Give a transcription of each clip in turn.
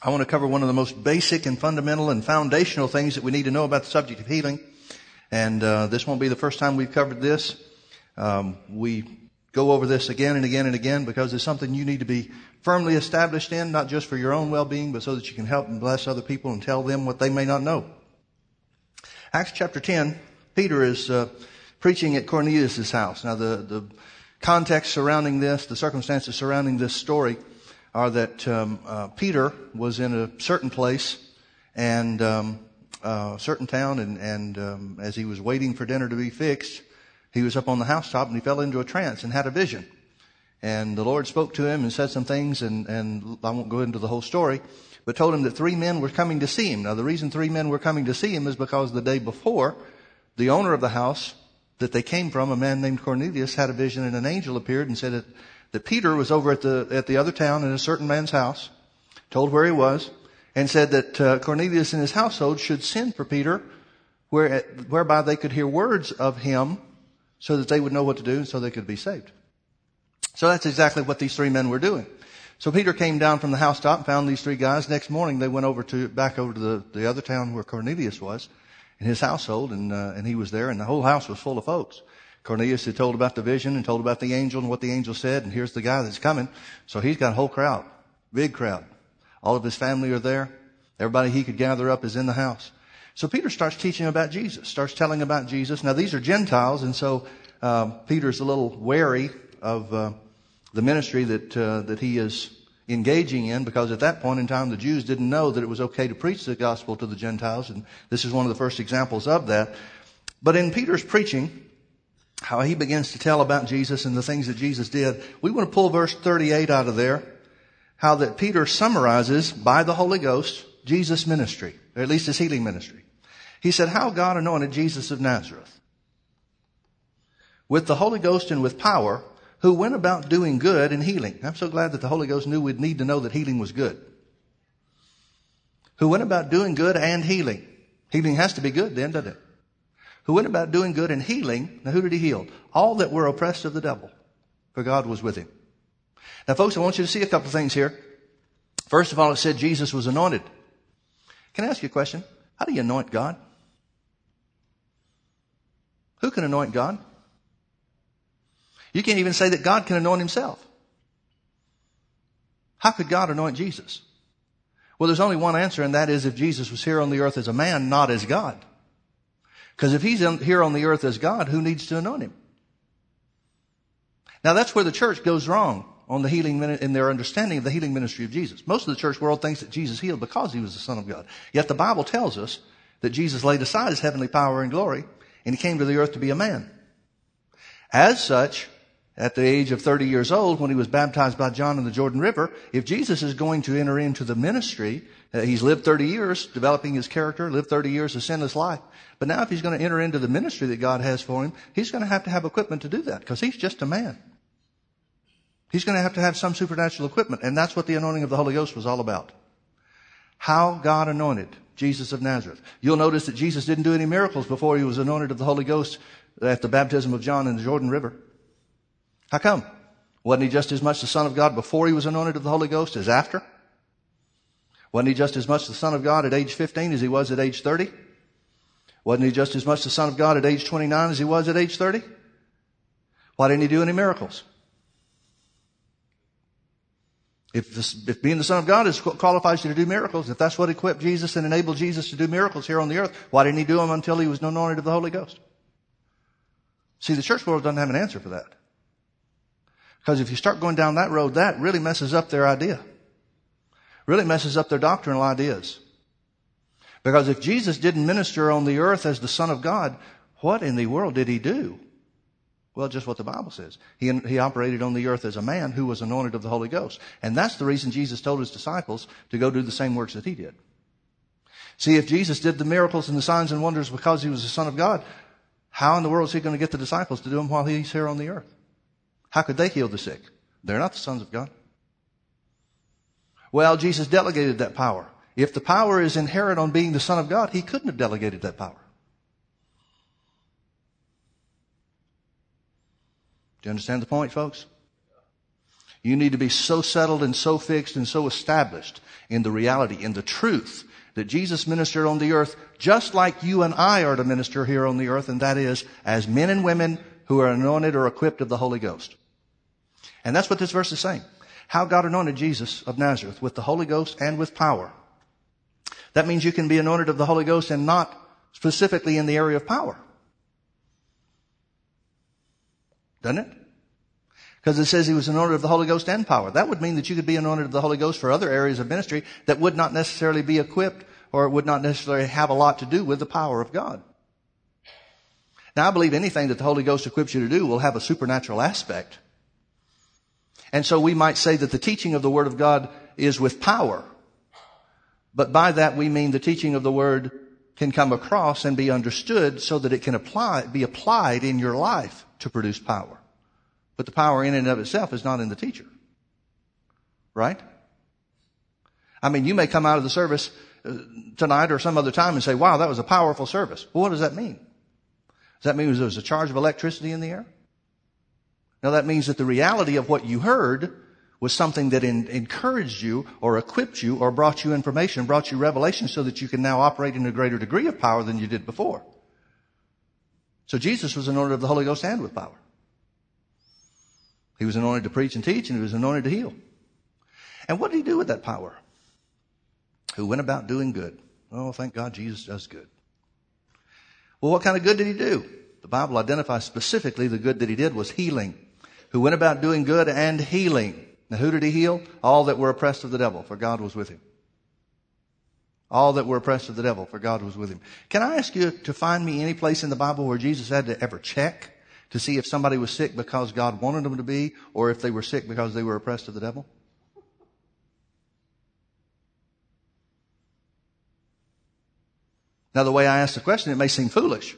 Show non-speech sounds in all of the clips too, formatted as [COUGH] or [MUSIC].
I want to cover one of the most basic and fundamental and foundational things that we need to know about the subject of healing. And uh, this won't be the first time we've covered this. Um, we go over this again and again and again because it's something you need to be firmly established in, not just for your own well-being, but so that you can help and bless other people and tell them what they may not know. Acts chapter 10, Peter is uh, preaching at Cornelius' house. Now, the, the context surrounding this, the circumstances surrounding this story, are that um, uh, Peter was in a certain place and um, uh, a certain town, and, and um, as he was waiting for dinner to be fixed, he was up on the housetop and he fell into a trance and had a vision. And the Lord spoke to him and said some things, and, and I won't go into the whole story, but told him that three men were coming to see him. Now, the reason three men were coming to see him is because the day before, the owner of the house that they came from, a man named Cornelius, had a vision and an angel appeared and said that, Peter was over at the, at the other town in a certain man's house, told where he was, and said that uh, Cornelius and his household should send for Peter where, whereby they could hear words of him so that they would know what to do and so they could be saved. So that's exactly what these three men were doing. So Peter came down from the housetop found these three guys. Next morning they went over to, back over to the, the other town where Cornelius was and his household and, uh, and he was there and the whole house was full of folks. Cornelius had told about the vision and told about the angel and what the angel said and here's the guy that's coming. So he's got a whole crowd, big crowd. All of his family are there. Everybody he could gather up is in the house. So Peter starts teaching about Jesus, starts telling about Jesus. Now these are Gentiles, and so um, Peter's a little wary of uh, the ministry that uh, that he is engaging in, because at that point in time the Jews didn't know that it was okay to preach the gospel to the Gentiles, and this is one of the first examples of that. But in Peter's preaching, how he begins to tell about Jesus and the things that Jesus did, we want to pull verse 38 out of there, how that Peter summarizes by the Holy Ghost Jesus' ministry, or at least his healing ministry. He said, how God anointed Jesus of Nazareth with the Holy Ghost and with power, who went about doing good and healing. I'm so glad that the Holy Ghost knew we'd need to know that healing was good. Who went about doing good and healing. Healing has to be good then, doesn't it? Who went about doing good and healing. Now who did he heal? All that were oppressed of the devil. For God was with him. Now folks, I want you to see a couple of things here. First of all, it said Jesus was anointed. Can I ask you a question? How do you anoint God? Who can anoint God? You can't even say that God can anoint himself. How could God anoint Jesus? Well, there's only one answer, and that is if Jesus was here on the earth as a man, not as God. Because if he's here on the earth as God, who needs to anoint him? Now that's where the church goes wrong on the healing in their understanding of the healing ministry of Jesus. Most of the church world thinks that Jesus healed because he was the Son of God. Yet the Bible tells us that Jesus laid aside his heavenly power and glory and he came to the earth to be a man. As such, at the age of 30 years old, when he was baptized by John in the Jordan River, if Jesus is going to enter into the ministry, he's lived 30 years developing his character, lived 30 years a sinless life. But now if he's going to enter into the ministry that God has for him, he's going to have to have equipment to do that because he's just a man. He's going to have to have some supernatural equipment, and that's what the anointing of the Holy Ghost was all about. How God anointed Jesus of Nazareth. You'll notice that Jesus didn't do any miracles before he was anointed of the Holy Ghost at the baptism of John in the Jordan River. How come? Wasn't he just as much the Son of God before he was anointed of the Holy Ghost as after? Wasn't he just as much the Son of God at age 15 as he was at age 30? Wasn't he just as much the Son of God at age 29 as he was at age 30? Why didn't he do any miracles? If, this, if being the Son of God is qualifies you to do miracles, if that's what equipped Jesus and enabled Jesus to do miracles here on the earth, why didn't he do them until he was anointed of the Holy Ghost? See, the church world doesn't have an answer for that. Because if you start going down that road, that really messes up their idea. Really messes up their doctrinal ideas. Because if Jesus didn't minister on the earth as the Son of God, what in the world did he do? Well, just what the Bible says. He, he operated on the earth as a man who was anointed of the Holy Ghost. And that's the reason Jesus told his disciples to go do the same works that he did. See, if Jesus did the miracles and the signs and wonders because he was the Son of God, how in the world is he going to get the disciples to do them while he's here on the earth? How could they heal the sick? They're not the sons of God. Well, Jesus delegated that power. If the power is inherent on being the Son of God, he couldn't have delegated that power. Do you understand the point, folks? You need to be so settled and so fixed and so established in the reality, in the truth that Jesus ministered on the earth just like you and I are to minister here on the earth, and that is as men and women who are anointed or equipped of the Holy Ghost. And that's what this verse is saying. How God anointed Jesus of Nazareth with the Holy Ghost and with power. That means you can be anointed of the Holy Ghost and not specifically in the area of power. Doesn't it? Because it says he was anointed of the Holy Ghost and power. That would mean that you could be anointed of the Holy Ghost for other areas of ministry that would not necessarily be equipped or would not necessarily have a lot to do with the power of God. Now I believe anything that the Holy Ghost equips you to do will have a supernatural aspect. And so we might say that the teaching of the Word of God is with power. But by that we mean the teaching of the Word can come across and be understood so that it can apply, be applied in your life to produce power. But the power in and of itself is not in the teacher. Right? I mean, you may come out of the service uh, tonight or some other time and say, wow, that was a powerful service. Well, what does that mean? Does that mean there was a charge of electricity in the air? No, that means that the reality of what you heard was something that in, encouraged you or equipped you or brought you information, brought you revelation so that you can now operate in a greater degree of power than you did before. So Jesus was anointed of the Holy Ghost and with power. He was anointed to preach and teach, and he was anointed to heal. And what did he do with that power? Who went about doing good. Oh, thank God Jesus does good. Well, what kind of good did he do? The Bible identifies specifically the good that he did was healing. Who went about doing good and healing. Now, who did he heal? All that were oppressed of the devil, for God was with him. All that were oppressed of the devil, for God was with him. Can I ask you to find me any place in the Bible where Jesus had to ever check to see if somebody was sick because God wanted them to be, or if they were sick because they were oppressed of the devil? Now, the way I ask the question, it may seem foolish.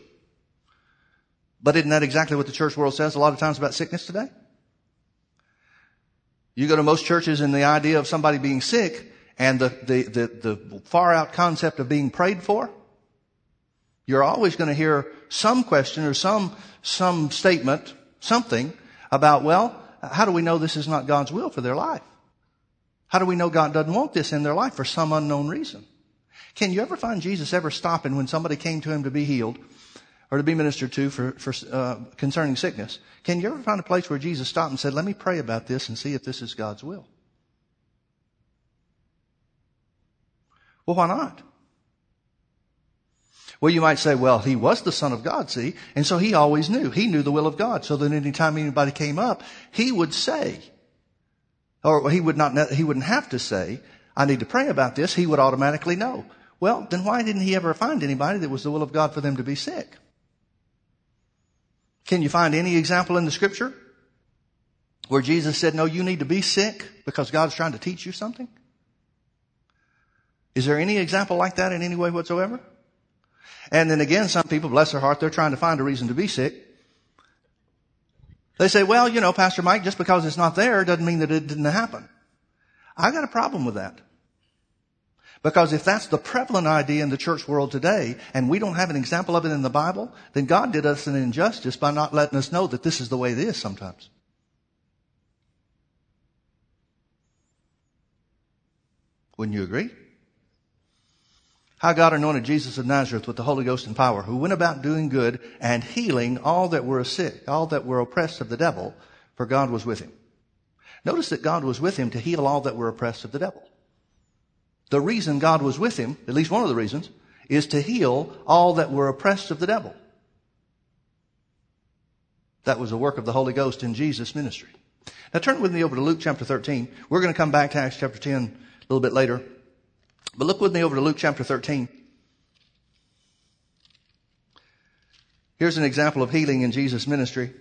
But isn't that exactly what the church world says a lot of times about sickness today? You go to most churches and the idea of somebody being sick and the, the, the, the far out concept of being prayed for, you're always going to hear some question or some, some statement, something about, well, how do we know this is not God's will for their life? How do we know God doesn't want this in their life for some unknown reason? Can you ever find Jesus ever stopping when somebody came to him to be healed or to be ministered to for, for uh, concerning sickness? Can you ever find a place where Jesus stopped and said, "Let me pray about this and see if this is God's will"? Well, why not? Well, you might say, well, he was the son of God, see? And so he always knew. He knew the will of God. So that anytime anybody came up, he would say, or he would not, he wouldn't have to say, I need to pray about this. He would automatically know. Well, then why didn't he ever find anybody that was the will of God for them to be sick? Can you find any example in the scripture where Jesus said, no, you need to be sick because God's trying to teach you something? Is there any example like that in any way whatsoever? And then again, some people, bless their heart, they're trying to find a reason to be sick. They say, well, you know, Pastor Mike, just because it's not there doesn't mean that it didn't happen. I got a problem with that. Because if that's the prevalent idea in the church world today, and we don't have an example of it in the Bible, then God did us an injustice by not letting us know that this is the way it is sometimes. Wouldn't you agree? How God anointed Jesus of Nazareth with the Holy Ghost and power, who went about doing good and healing all that were sick, all that were oppressed of the devil, for God was with him. Notice that God was with him to heal all that were oppressed of the devil. The reason God was with him, at least one of the reasons, is to heal all that were oppressed of the devil. That was a work of the Holy Ghost in Jesus' ministry. Now turn with me over to Luke chapter 13. We're going to come back to Acts chapter 10 a little bit later. But look with me over to Luke chapter 13. Here's an example of healing in Jesus' ministry.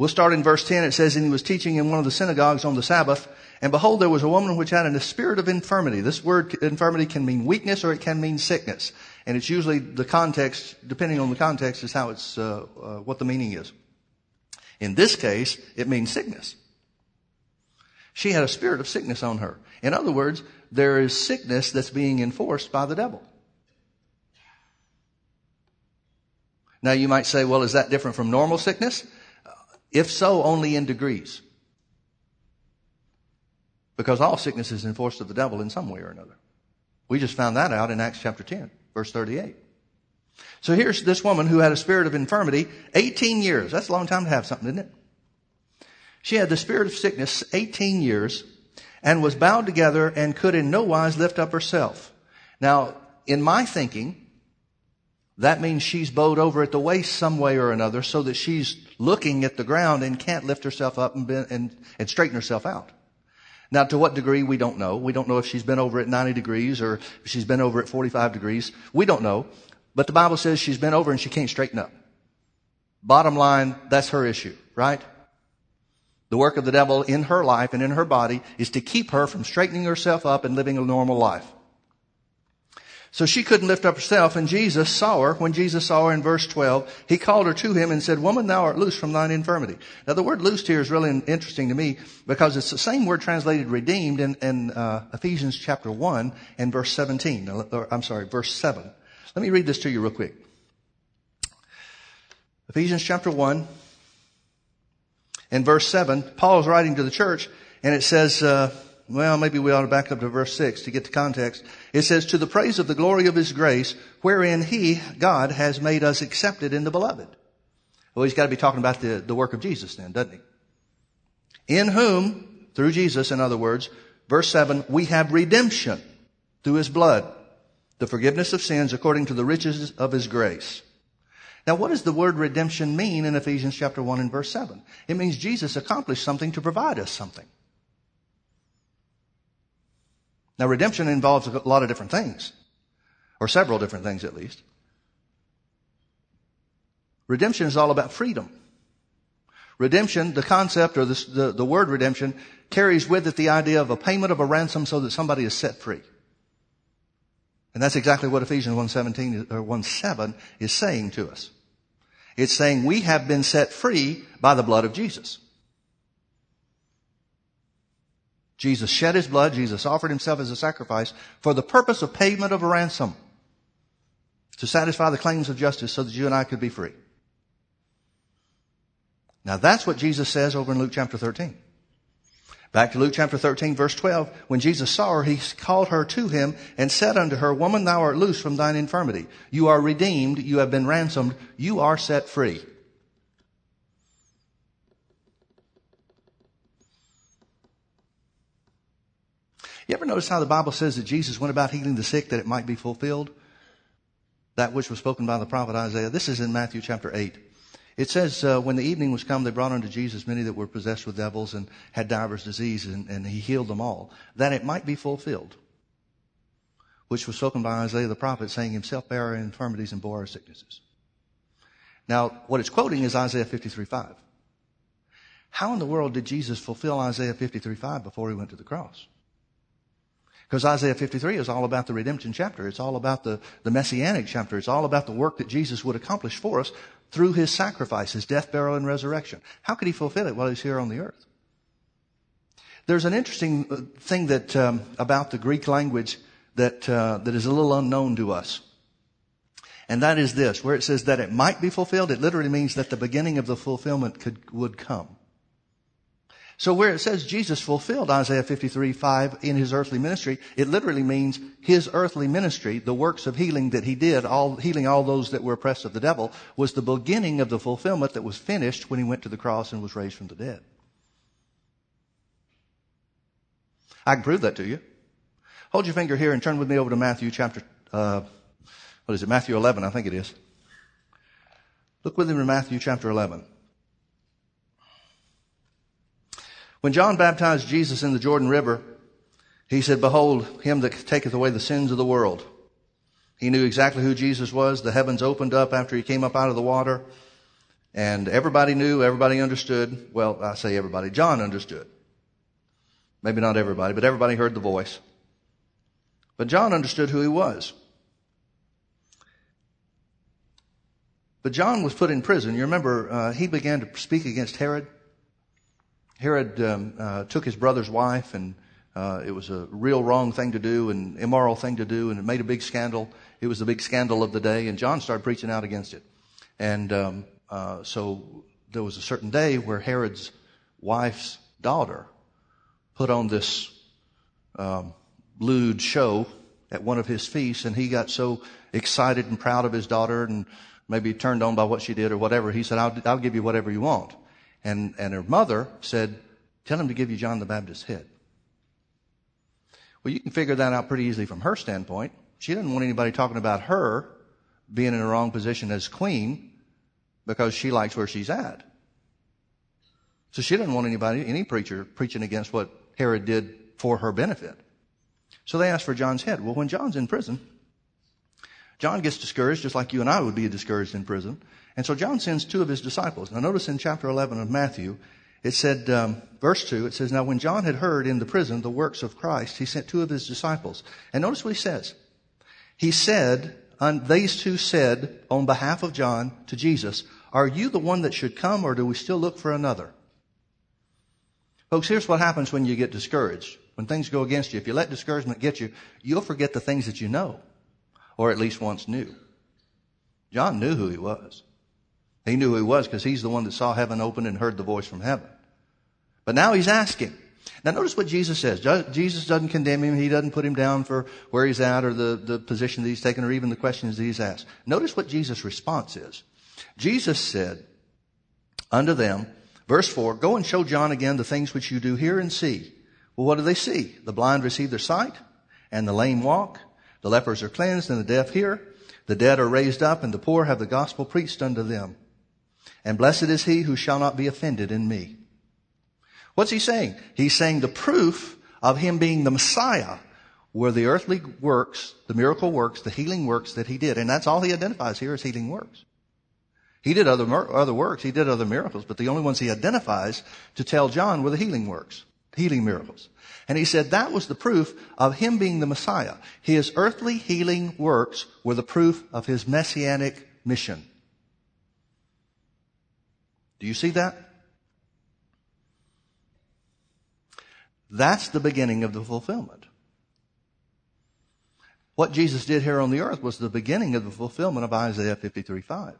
We'll start in verse 10. It says, And he was teaching in one of the synagogues on the Sabbath, and behold, there was a woman which had a spirit of infirmity. This word infirmity can mean weakness or it can mean sickness. And it's usually the context, depending on the context, is how it's, uh, uh, what the meaning is. In this case, it means sickness. She had a spirit of sickness on her. In other words, there is sickness that's being enforced by the devil. Now you might say, well, is that different from normal sickness? If so, only in degrees. Because all sickness is enforced of the devil in some way or another. We just found that out in Acts chapter 10, verse 38. So here's this woman who had a spirit of infirmity 18 years. That's a long time to have something, isn't it? She had the spirit of sickness 18 years and was bowed together and could in no wise lift up herself. Now, in my thinking, that means she's bowed over at the waist some way or another so that she's looking at the ground and can't lift herself up and, bend, and, and straighten herself out. Now, to what degree, we don't know. We don't know if she's been over at 90 degrees or if she's been over at 45 degrees. We don't know. But the Bible says she's been over and she can't straighten up. Bottom line, that's her issue, right? The work of the devil in her life and in her body is to keep her from straightening herself up and living a normal life. So she couldn't lift up herself, and Jesus saw her. When Jesus saw her in verse 12, he called her to him and said, Woman, thou art loose from thine infirmity. Now, the word loosed here is really interesting to me because it's the same word translated redeemed in, in uh, Ephesians chapter 1 and verse 17. Or, I'm sorry, verse 7. Let me read this to you real quick. Ephesians chapter 1 in verse 7, Paul is writing to the church, and it says, uh, well, maybe we ought to back up to verse 6 to get the context. It says, To the praise of the glory of his grace, wherein he, God, has made us accepted in the beloved. Well, he's got to be talking about the, the work of Jesus then, doesn't he? In whom, through Jesus, in other words, verse 7, we have redemption through his blood, the forgiveness of sins according to the riches of his grace now, what does the word redemption mean in Ephesians chapter 1 and verse 7? It means Jesus accomplished something to provide us something. Now, redemption involves a lot of different things, or several different things at least. Redemption is all about freedom. Redemption, the concept or the, the, the word redemption, carries with it the idea of a payment of a ransom so that somebody is set free. And that's exactly what Ephesians 1.17 or 1.7 is saying to us. It's saying we have been set free by the blood of Jesus. Jesus shed his blood. Jesus offered himself as a sacrifice for the purpose of payment of a ransom to satisfy the claims of justice so that you and I could be free. Now that's what Jesus says over in Luke chapter 13. Back to Luke chapter 13 verse 12. When Jesus saw her, he called her to him and said unto her, Woman, thou art loose from thine infirmity. You are redeemed. You have been ransomed. You are set free. You ever notice how the Bible says that Jesus went about healing the sick that it might be fulfilled? That which was spoken by the prophet Isaiah. This is in Matthew chapter 8. It says, uh, when the evening was come, they brought unto Jesus many that were possessed with devils and had divers diseases, and, and he healed them all, that it might be fulfilled, which was spoken by Isaiah the prophet, saying, Himself bare our infirmities and bore our sicknesses. Now, what it's quoting is Isaiah 53:5. How in the world did Jesus fulfill Isaiah 53:5 before he went to the cross? Because Isaiah 53 is all about the redemption chapter. It's all about the, the messianic chapter. It's all about the work that Jesus would accomplish for us through his sacrifice, his death, burial, and resurrection. How could he fulfill it while he's here on the earth? There's an interesting uh, thing that um, about the Greek language that uh, that is a little unknown to us, and that is this: where it says that it might be fulfilled, it literally means that the beginning of the fulfillment could would come. So where it says Jesus fulfilled Isaiah 53, 5 in his earthly ministry, it literally means his earthly ministry, the works of healing that he did, all, healing all those that were oppressed of the devil, was the beginning of the fulfillment that was finished when he went to the cross and was raised from the dead. I can prove that to you. Hold your finger here and turn with me over to Matthew chapter, uh, what is it, Matthew 11, I think it is. Look with me in Matthew chapter 11. When John baptized Jesus in the Jordan River, he said, Behold, him that taketh away the sins of the world. He knew exactly who Jesus was. The heavens opened up after he came up out of the water. And everybody knew, everybody understood. Well, I say everybody. John understood. Maybe not everybody, but everybody heard the voice. But John understood who he was. But John was put in prison. You remember, uh, he began to speak against Herod. Herod um, uh, took his brother's wife, and uh, it was a real wrong thing to do and immoral thing to do, and it made a big scandal. It was the big scandal of the day, and John started preaching out against it. And um, uh, so there was a certain day where Herod's wife's daughter put on this um, lewd show at one of his feasts, and he got so excited and proud of his daughter and maybe turned on by what she did or whatever. He said, I'll, I'll give you whatever you want. And, and her mother said, tell him to give you John the Baptist's head. Well, you can figure that out pretty easily from her standpoint. She doesn't want anybody talking about her being in the wrong position as queen because she likes where she's at. So she didn't want anybody, any preacher, preaching against what Herod did for her benefit. So they asked for John's head. Well, when John's in prison, John gets discouraged just like you and I would be discouraged in prison. And so John sends two of his disciples. Now notice in chapter 11 of Matthew, it said, um, verse 2, it says, Now when John had heard in the prison the works of Christ, he sent two of his disciples. And notice what he says. He said, and these two said on behalf of John to Jesus, Are you the one that should come or do we still look for another? Folks, here's what happens when you get discouraged. When things go against you, if you let discouragement get you, you'll forget the things that you know, or at least once knew. John knew who he was. He knew who he was because he's the one that saw heaven open and heard the voice from heaven. But now he's asking. Now notice what Jesus says. Jesus doesn't condemn him. He doesn't put him down for where he's at or the, the position that he's taken or even the questions that he's asked. Notice what Jesus' response is. Jesus said unto them, verse 4, Go and show John again the things which you do hear and see. Well, what do they see? The blind receive their sight and the lame walk. The lepers are cleansed and the deaf hear. The dead are raised up and the poor have the gospel preached unto them. And blessed is he who shall not be offended in me. What's he saying? He's saying the proof of him being the Messiah were the earthly works, the miracle works, the healing works that he did. And that's all he identifies here as healing works. He did other, other works, he did other miracles, but the only ones he identifies to tell John were the healing works, healing miracles. And he said that was the proof of him being the Messiah. His earthly healing works were the proof of his messianic mission. Do you see that? That's the beginning of the fulfillment. What Jesus did here on the earth was the beginning of the fulfillment of Isaiah 53:5.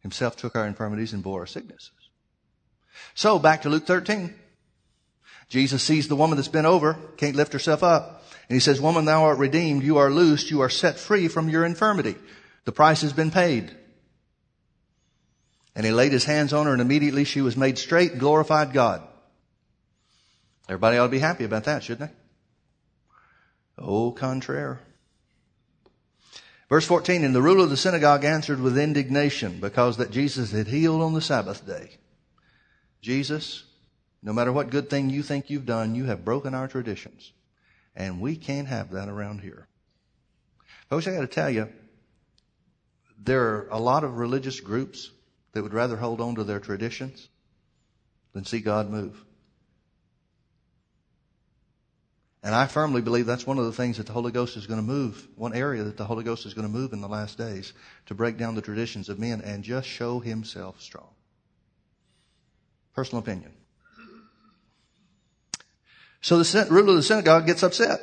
Himself took our infirmities and bore our sicknesses. So back to Luke 13. Jesus sees the woman that's been over, can't lift herself up. And he says, woman, thou art redeemed. You are loosed. You are set free from your infirmity. The price has been paid. And he laid his hands on her and immediately she was made straight and glorified God. Everybody ought to be happy about that, shouldn't they? Oh, contraire. Verse 14, and the ruler of the synagogue answered with indignation because that Jesus had healed on the Sabbath day. Jesus, no matter what good thing you think you've done, you have broken our traditions. And we can't have that around here. Folks, I gotta tell you, there are a lot of religious groups that would rather hold on to their traditions than see God move. And I firmly believe that's one of the things that the Holy Ghost is going to move, one area that the Holy Ghost is going to move in the last days to break down the traditions of men and just show himself strong. Personal opinion. So the ruler of the synagogue gets upset.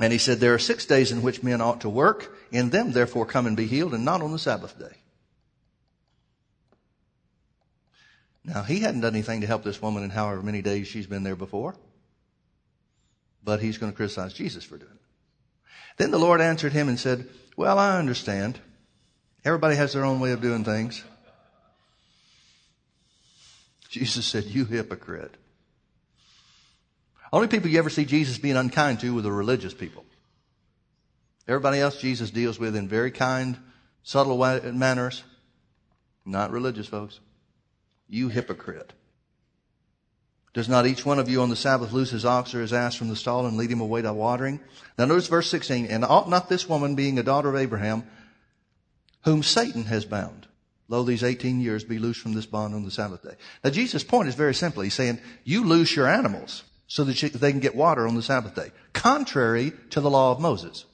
And he said, There are six days in which men ought to work. In them, therefore, come and be healed, and not on the Sabbath day. Now, he hadn't done anything to help this woman in however many days she's been there before but he's going to criticize Jesus for doing it. Then the Lord answered him and said, Well, I understand. Everybody has their own way of doing things. Jesus said, You hypocrite. Only people you ever see Jesus being unkind to were the religious people. Everybody else Jesus deals with in very kind, subtle manners. Not religious folks. You hypocrite. Does not each one of you on the Sabbath loose his ox or his ass from the stall and lead him away to watering? Now notice verse 16. And ought not this woman, being a daughter of Abraham, whom Satan has bound, lo, these 18 years be loosed from this bond on the Sabbath day? Now Jesus' point is very simple. He's saying, you loose your animals so that they can get water on the Sabbath day. Contrary to the law of Moses.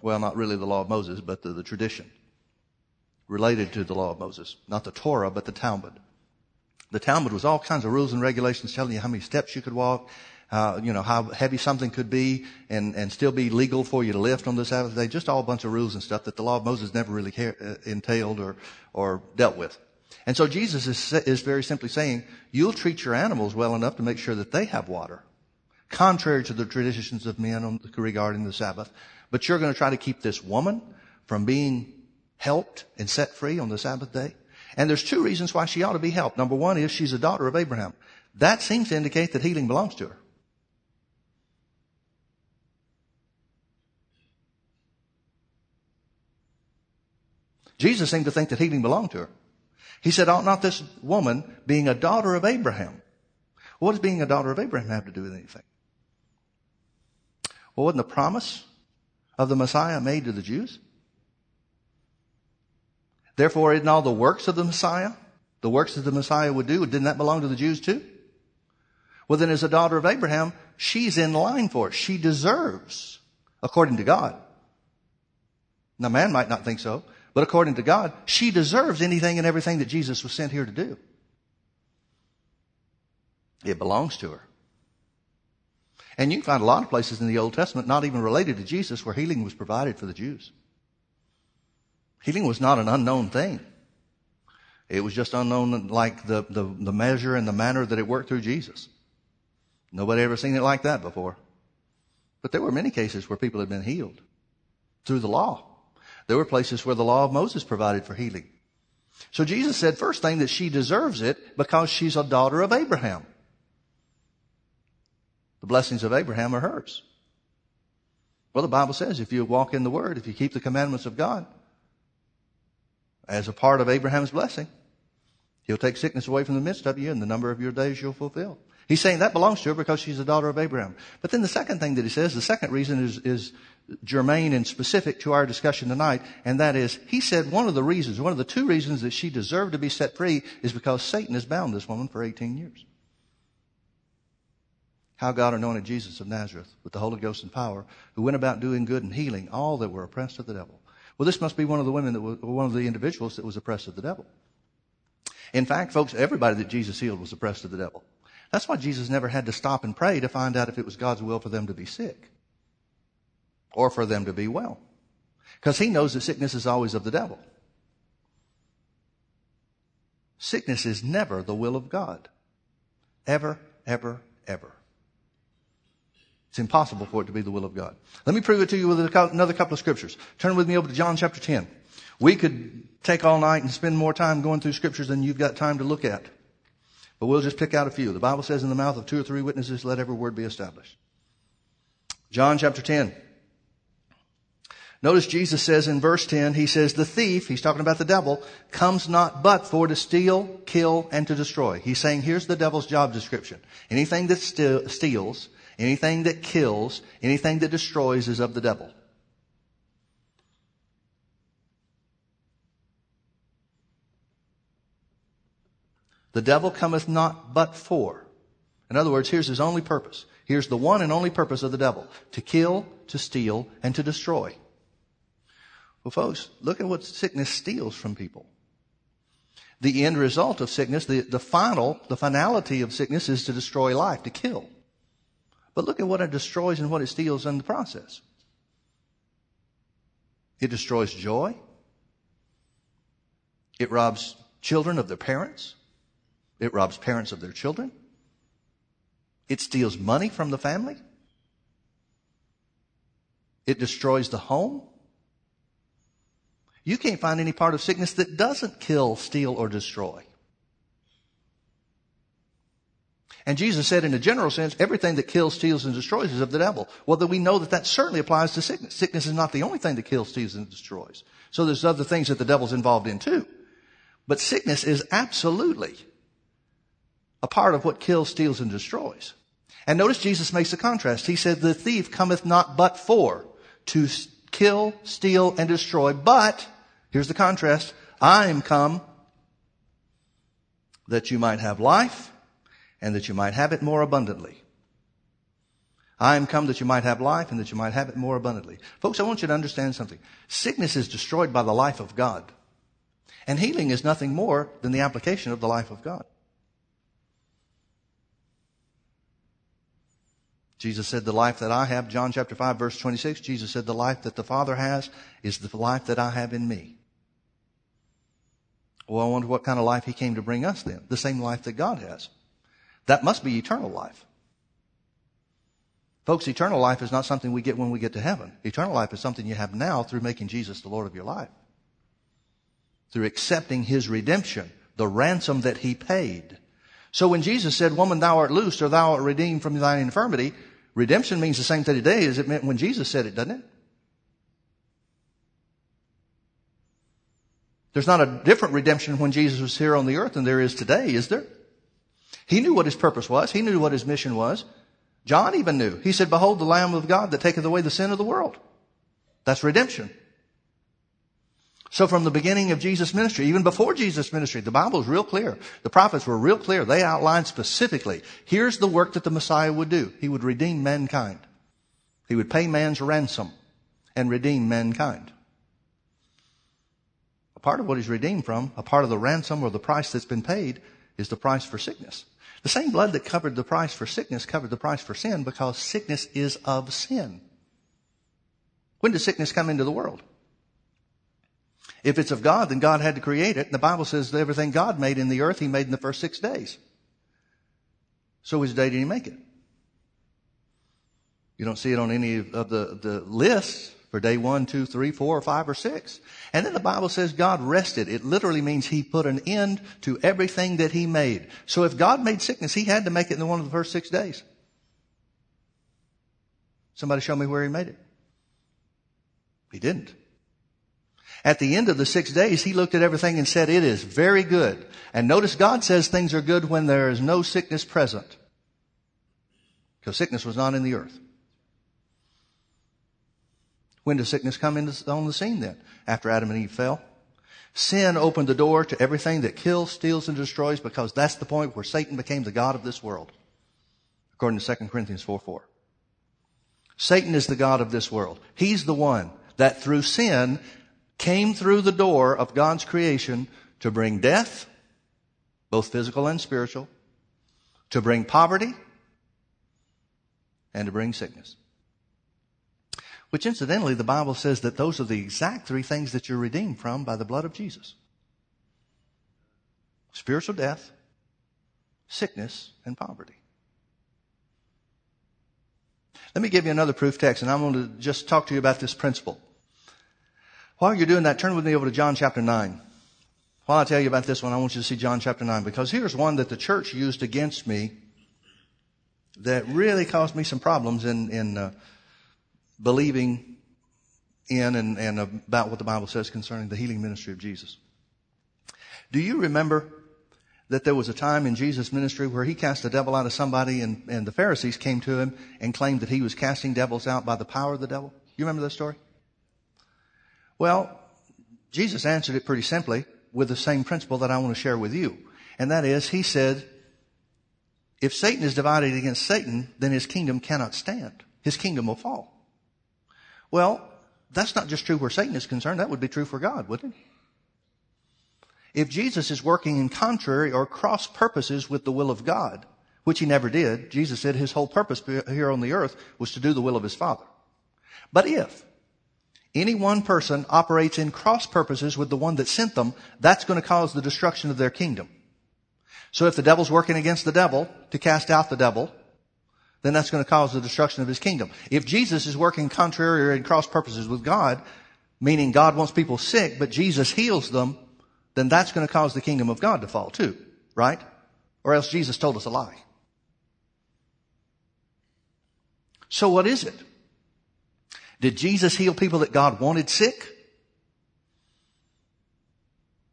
Well, not really the law of Moses, but the, the tradition related to the law of Moses. Not the Torah, but the Talmud. The Talmud was all kinds of rules and regulations telling you how many steps you could walk, uh, you know, how heavy something could be and, and still be legal for you to lift on the Sabbath day. Just all a bunch of rules and stuff that the law of Moses never really uh, entailed or, or dealt with. And so Jesus is, is very simply saying, you'll treat your animals well enough to make sure that they have water. contrary to the traditions of men regarding the Sabbath. But you're going to try to keep this woman from being helped and set free on the Sabbath day. And there's two reasons why she ought to be helped. Number one is she's a daughter of Abraham. That seems to indicate that healing belongs to her. Jesus seemed to think that healing belonged to her. He said, ought not this woman, being a daughter of Abraham, what does being a daughter of Abraham have to do with anything? Well, wasn't the promise of the Messiah made to the Jews? Therefore, isn't all the works of the Messiah, the works that the Messiah would do, didn't that belong to the Jews too? Well, then as a daughter of Abraham, she's in line for it. She deserves, according to God. Now, man might not think so, but according to God, she deserves anything and everything that Jesus was sent here to do. It belongs to her. And you can find a lot of places in the Old Testament, not even related to Jesus, where healing was provided for the Jews. Healing was not an unknown thing. It was just unknown like the, the, the measure and the manner that it worked through Jesus. Nobody ever seen it like that before. But there were many cases where people had been healed through the law. There were places where the law of Moses provided for healing. So Jesus said, first thing, that she deserves it because she's a daughter of Abraham. The blessings of Abraham are hers. Well, the Bible says if you walk in the Word, if you keep the commandments of God, as a part of Abraham's blessing, He'll take sickness away from the midst of you and the number of your days you'll fulfill. He's saying that belongs to her because she's a daughter of Abraham. But then the second thing that he says, the second reason is, is germane and specific to our discussion tonight, and that is, he said one of the reasons, one of the two reasons that she deserved to be set free is because Satan has bound this woman for 18 years. How God anointed Jesus of Nazareth with the Holy Ghost and power, who went about doing good and healing all that were oppressed of the devil. Well, this must be one of the women that was, one of the individuals that was oppressed of the devil. In fact, folks, everybody that Jesus healed was oppressed of the devil. That's why Jesus never had to stop and pray to find out if it was God's will for them to be sick or for them to be well. Because he knows that sickness is always of the devil. Sickness is never the will of God. Ever, ever, ever. It's impossible for it to be the will of God. Let me prove it to you with another couple of scriptures. Turn with me over to John chapter 10. We could take all night and spend more time going through scriptures than you've got time to look at. But we'll just pick out a few. The Bible says in the mouth of two or three witnesses, let every word be established. John chapter 10. Notice Jesus says in verse 10, he says, the thief, he's talking about the devil, comes not but for to steal, kill, and to destroy. He's saying here's the devil's job description. Anything that steals, anything that kills, anything that destroys is of the devil. The devil cometh not but for. In other words, here's his only purpose. Here's the one and only purpose of the devil. To kill, to steal, and to destroy. Well, folks, look at what sickness steals from people. The end result of sickness, the, the final, the finality of sickness is to destroy life, to kill. But look at what it destroys and what it steals in the process. It destroys joy. It robs children of their parents. It robs parents of their children. It steals money from the family. It destroys the home. You can't find any part of sickness that doesn't kill, steal, or destroy. And Jesus said in a general sense, everything that kills, steals, and destroys is of the devil. Well, then we know that that certainly applies to sickness. Sickness is not the only thing that kills, steals, and destroys. So there's other things that the devil's involved in too. But sickness is absolutely a part of what kills, steals, and destroys. And notice Jesus makes a contrast. He said, the thief cometh not but for to kill, steal, and destroy. But, here's the contrast, I am come that you might have life and that you might have it more abundantly. I am come that you might have life and that you might have it more abundantly. Folks, I want you to understand something. Sickness is destroyed by the life of God. And healing is nothing more than the application of the life of God. Jesus said, the life that I have, John chapter 5 verse 26, Jesus said, the life that the Father has is the life that I have in me. Well, I wonder what kind of life He came to bring us then. The same life that God has. That must be eternal life. Folks, eternal life is not something we get when we get to heaven. Eternal life is something you have now through making Jesus the Lord of your life. Through accepting His redemption, the ransom that He paid. So when Jesus said, woman, thou art loosed or thou art redeemed from thine infirmity, redemption means the same thing today as it meant when Jesus said it, doesn't it? There's not a different redemption when Jesus was here on the earth than there is today, is there? He knew what his purpose was. He knew what his mission was. John even knew. He said, behold the Lamb of God that taketh away the sin of the world. That's redemption. So from the beginning of Jesus' ministry, even before Jesus' ministry, the Bible is real clear. The prophets were real clear. They outlined specifically, here's the work that the Messiah would do. He would redeem mankind. He would pay man's ransom and redeem mankind. A part of what he's redeemed from, a part of the ransom or the price that's been paid, is the price for sickness. The same blood that covered the price for sickness covered the price for sin because sickness is of sin. When did sickness come into the world? If it's of God, then God had to create it. And the Bible says that everything God made in the earth, He made in the first six days. So which day did He make it? You don't see it on any of the, the lists for day one, two, three, four, or five, or six. And then the Bible says God rested. It literally means He put an end to everything that He made. So if God made sickness, He had to make it in one of the first six days. Somebody show me where He made it. He didn't. At the end of the six days, he looked at everything and said, it is very good. And notice God says things are good when there is no sickness present. Because sickness was not in the earth. When does sickness come into, on the scene then? After Adam and Eve fell. Sin opened the door to everything that kills, steals, and destroys because that's the point where Satan became the God of this world. According to 2 Corinthians 4 4. Satan is the God of this world. He's the one that through sin came through the door of God's creation to bring death, both physical and spiritual, to bring poverty, and to bring sickness. Which incidentally, the Bible says that those are the exact three things that you're redeemed from by the blood of Jesus. Spiritual death, sickness, and poverty. Let me give you another proof text, and I'm going to just talk to you about this principle. While you're doing that, turn with me over to John chapter 9. While I tell you about this one, I want you to see John chapter 9, because here's one that the church used against me that really caused me some problems in, in uh, believing in and, and about what the Bible says concerning the healing ministry of Jesus. Do you remember that there was a time in Jesus' ministry where he cast a devil out of somebody and, and the Pharisees came to him and claimed that he was casting devils out by the power of the devil? You remember that story? Well, Jesus answered it pretty simply with the same principle that I want to share with you. And that is, he said, if Satan is divided against Satan, then his kingdom cannot stand. His kingdom will fall. Well, that's not just true where Satan is concerned. That would be true for God, wouldn't it? If Jesus is working in contrary or cross purposes with the will of God, which he never did, Jesus said his whole purpose here on the earth was to do the will of his Father. But if any one person operates in cross purposes with the one that sent them, that's going to cause the destruction of their kingdom. So if the devil's working against the devil to cast out the devil, then that's going to cause the destruction of his kingdom. If Jesus is working contrary in cross purposes with God, meaning God wants people sick, but Jesus heals them, then that's going to cause the kingdom of God to fall too, right? Or else Jesus told us a lie. So what is it? Did Jesus heal people that God wanted sick?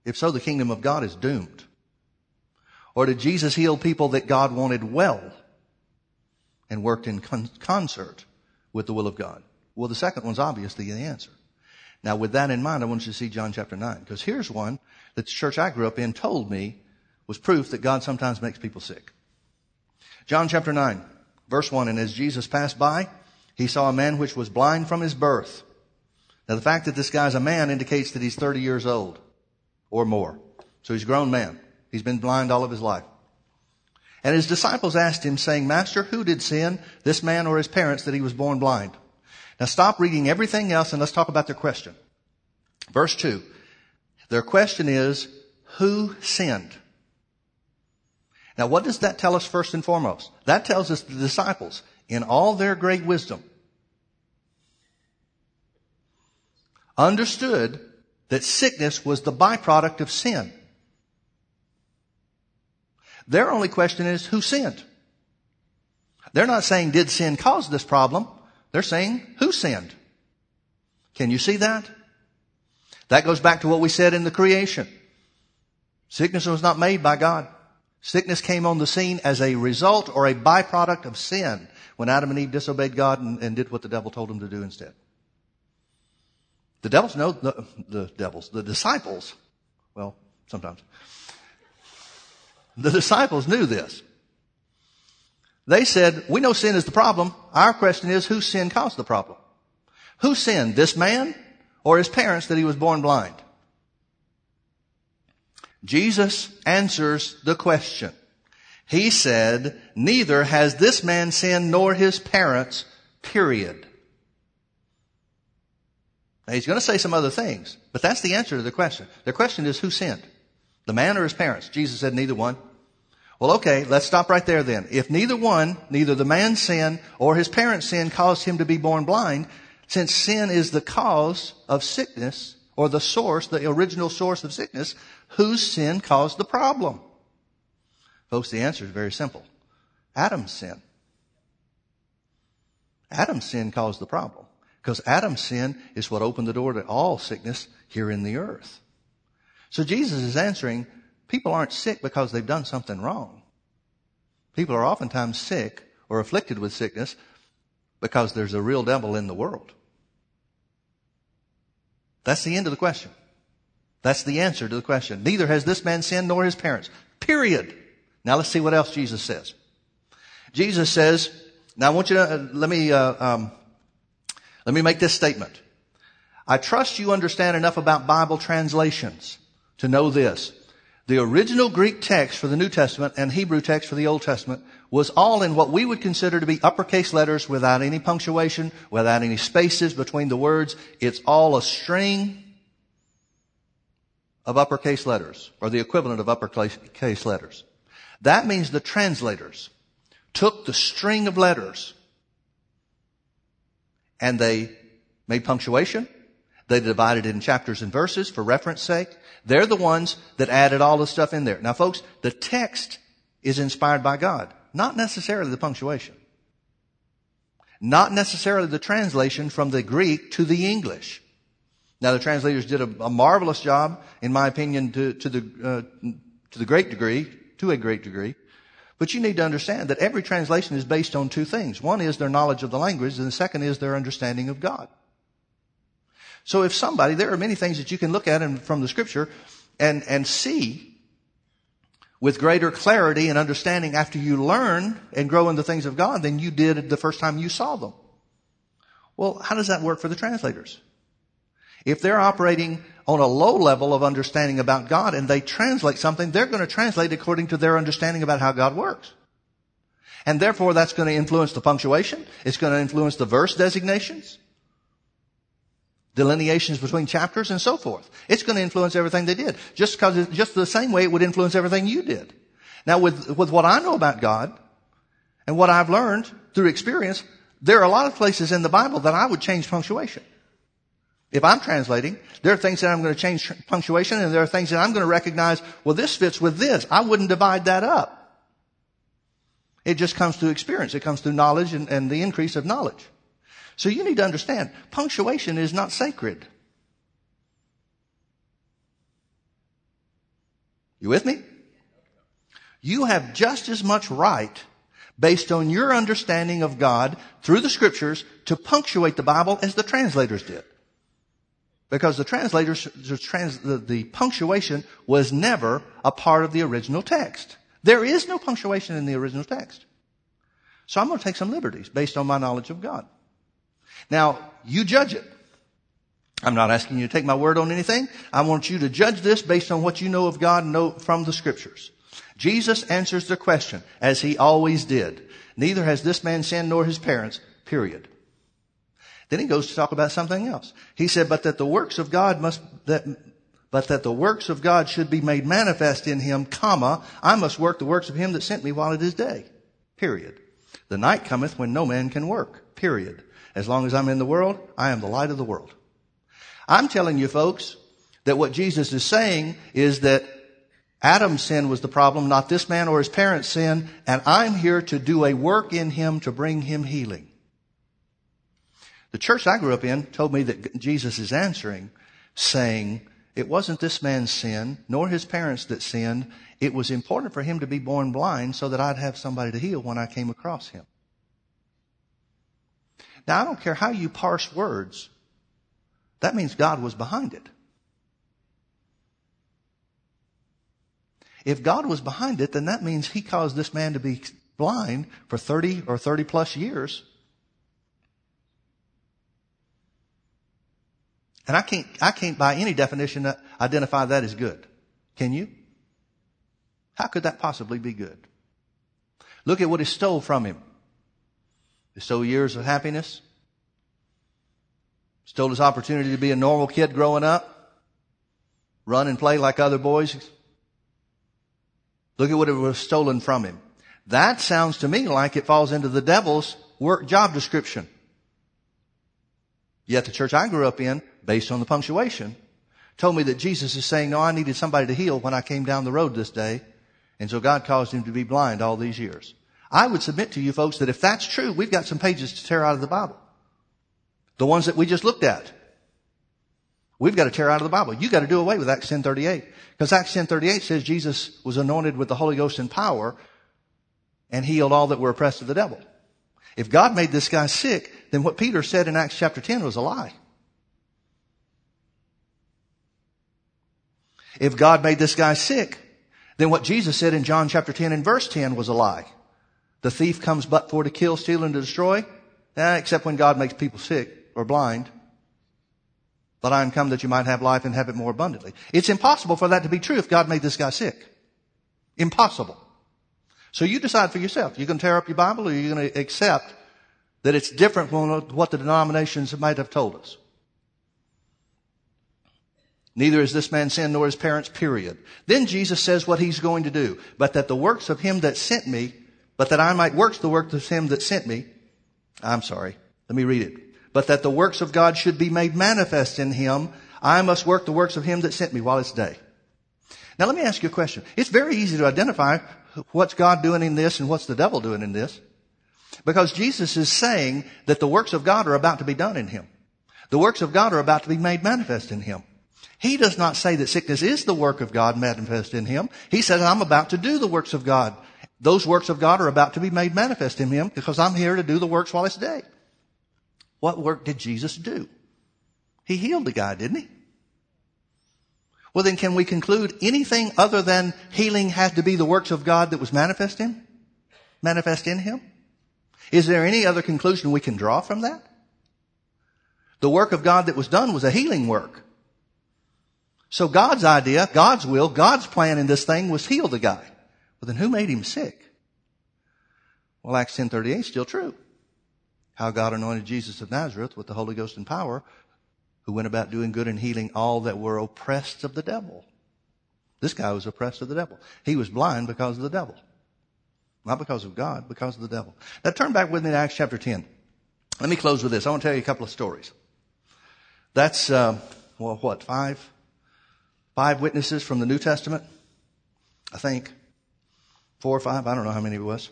If so, the kingdom of God is doomed. Or did Jesus heal people that God wanted well? And worked in con- concert with the will of God? Well, the second one's obviously the answer. Now, with that in mind, I want you to see John chapter 9, because here's one that the church I grew up in told me was proof that God sometimes makes people sick. John chapter 9, verse 1, and as Jesus passed by, he saw a man which was blind from his birth. Now, the fact that this guy's a man indicates that he's 30 years old or more. So he's a grown man. He's been blind all of his life. And his disciples asked him, saying, Master, who did sin, this man or his parents, that he was born blind? Now stop reading everything else and let's talk about their question. Verse 2. Their question is, who sinned? Now what does that tell us first and foremost? That tells us the disciples. in all their great wisdom, understood that sickness was the byproduct of sin. Their only question is who sinned? They're not saying did sin cause this problem? They're saying who sinned? Can you see that? That goes back to what we said in the creation. Sickness was not made by God. Sickness came on the scene as a result or a byproduct of sin when Adam and Eve disobeyed God and, and did what the devil told them to do instead. The devils know, the, the devils, the disciples, well, sometimes. The disciples knew this. They said, we know sin is the problem. Our question is, whose sin caused the problem? Who sinned? This man or his parents that he was born blind? Jesus answers the question. He said, neither has this man sinned nor his parents, period. Now he's going to say some other things, but that's the answer to the question. The question is who sinned? The man or his parents? Jesus said neither one. Well, okay, let's stop right there then. If neither one, neither the man's sin or his parents' sin caused him to be born blind, since sin is the cause of sickness or the source, the original source of sickness, whose sin caused the problem? Folks, the answer is very simple. Adam's sin. Adam's sin caused the problem. Because Adam's sin is what opened the door to all sickness here in the earth. So Jesus is answering, people aren't sick because they've done something wrong. People are oftentimes sick or afflicted with sickness because there's a real devil in the world. That's the end of the question. That's the answer to the question. Neither has this man sinned nor his parents. Period. Now let's see what else Jesus says. Jesus says, now I want you to, uh, let me, uh, um, let me make this statement. I trust you understand enough about Bible translations to know this. The original Greek text for the New Testament and Hebrew text for the Old Testament was all in what we would consider to be uppercase letters without any punctuation, without any spaces between the words. It's all a string of uppercase letters, or the equivalent of uppercase letters. That means the translators took the string of letters and they made punctuation. They divided it in chapters and verses for reference sake. They're the ones that added all the stuff in there. Now folks, the text is inspired by God, not necessarily the punctuation. Not necessarily the translation from the Greek to the English. Now the translators did a, a marvelous job, in my opinion, to, to the, uh, to the great degree, to a great degree. But you need to understand that every translation is based on two things. One is their knowledge of the language, and the second is their understanding of God. So if somebody, there are many things that you can look at in, from the scripture and, and see with greater clarity and understanding after you learn and grow in the things of God than you did the first time you saw them. Well, how does that work for the translators? If they're operating on a low level of understanding about God and they translate something, they're going to translate according to their understanding about how God works. And therefore that's going to influence the punctuation. It's going to influence the verse designations, delineations between chapters and so forth. It's going to influence everything they did. Just because, just the same way it would influence everything you did. Now with, with what I know about God and what I've learned through experience, there are a lot of places in the Bible that I would change punctuation. If I'm translating, there are things that I'm going to change punctuation and there are things that I'm going to recognize, well, this fits with this. I wouldn't divide that up. It just comes through experience. It comes through knowledge and, and the increase of knowledge. So you need to understand, punctuation is not sacred. You with me? You have just as much right based on your understanding of God through the scriptures to punctuate the Bible as the translators did. Because the translators, the, trans, the, the punctuation was never a part of the original text. There is no punctuation in the original text. So I'm going to take some liberties based on my knowledge of God. Now, you judge it. I'm not asking you to take my word on anything. I want you to judge this based on what you know of God and know from the scriptures. Jesus answers the question as he always did. Neither has this man sinned nor his parents, period. Then he goes to talk about something else. He said, but that the works of God must, that, but that the works of God should be made manifest in him, comma, I must work the works of him that sent me while it is day. Period. The night cometh when no man can work. Period. As long as I'm in the world, I am the light of the world. I'm telling you folks that what Jesus is saying is that Adam's sin was the problem, not this man or his parents' sin, and I'm here to do a work in him to bring him healing. The church I grew up in told me that Jesus is answering, saying, it wasn't this man's sin, nor his parents that sinned. It was important for him to be born blind so that I'd have somebody to heal when I came across him. Now, I don't care how you parse words. That means God was behind it. If God was behind it, then that means he caused this man to be blind for 30 or 30 plus years And I can't, I can't by any definition identify that as good. Can you? How could that possibly be good? Look at what he stole from him. Stole years of happiness. Stole his opportunity to be a normal kid growing up. Run and play like other boys. Look at what it was stolen from him. That sounds to me like it falls into the devil's work job description. Yet the church I grew up in based on the punctuation, told me that Jesus is saying, no, I needed somebody to heal when I came down the road this day. And so God caused him to be blind all these years. I would submit to you folks that if that's true, we've got some pages to tear out of the Bible. The ones that we just looked at. We've got to tear out of the Bible. You've got to do away with Acts 10.38. Because Acts 10.38 says Jesus was anointed with the Holy Ghost and power and healed all that were oppressed of the devil. If God made this guy sick, then what Peter said in Acts chapter 10 was a lie. If God made this guy sick, then what Jesus said in John chapter 10 and verse 10 was a lie. The thief comes but for to kill, steal, and to destroy, eh, except when God makes people sick or blind. But I am come that you might have life and have it more abundantly. It's impossible for that to be true if God made this guy sick. Impossible. So you decide for yourself. You're going to tear up your Bible or you're going to accept that it's different from what the denominations might have told us. Neither is this man sin nor his parents, period. Then Jesus says what he's going to do. But that the works of him that sent me, but that I might work the works of him that sent me. I'm sorry. Let me read it. But that the works of God should be made manifest in him. I must work the works of him that sent me while it's day. Now let me ask you a question. It's very easy to identify what's God doing in this and what's the devil doing in this. Because Jesus is saying that the works of God are about to be done in him. The works of God are about to be made manifest in him. He does not say that sickness is the work of God manifest in him. He says, I'm about to do the works of God. Those works of God are about to be made manifest in him because I'm here to do the works while it's day. What work did Jesus do? He healed the guy, didn't he? Well, then can we conclude anything other than healing had to be the works of God that was manifest in? Manifest in him? Is there any other conclusion we can draw from that? The work of God that was done was a healing work. So God's idea, God's will, God's plan in this thing was heal the guy. Well, then who made him sick? Well, Acts 10.38 is still true. How God anointed Jesus of Nazareth with the Holy Ghost and power, who went about doing good and healing all that were oppressed of the devil. This guy was oppressed of the devil. He was blind because of the devil. Not because of God, because of the devil. Now turn back with me to Acts chapter 10. Let me close with this. I want to tell you a couple of stories. That's, uh, well, what, five, five witnesses from the New Testament. I think. Four or five. I don't know how many it was.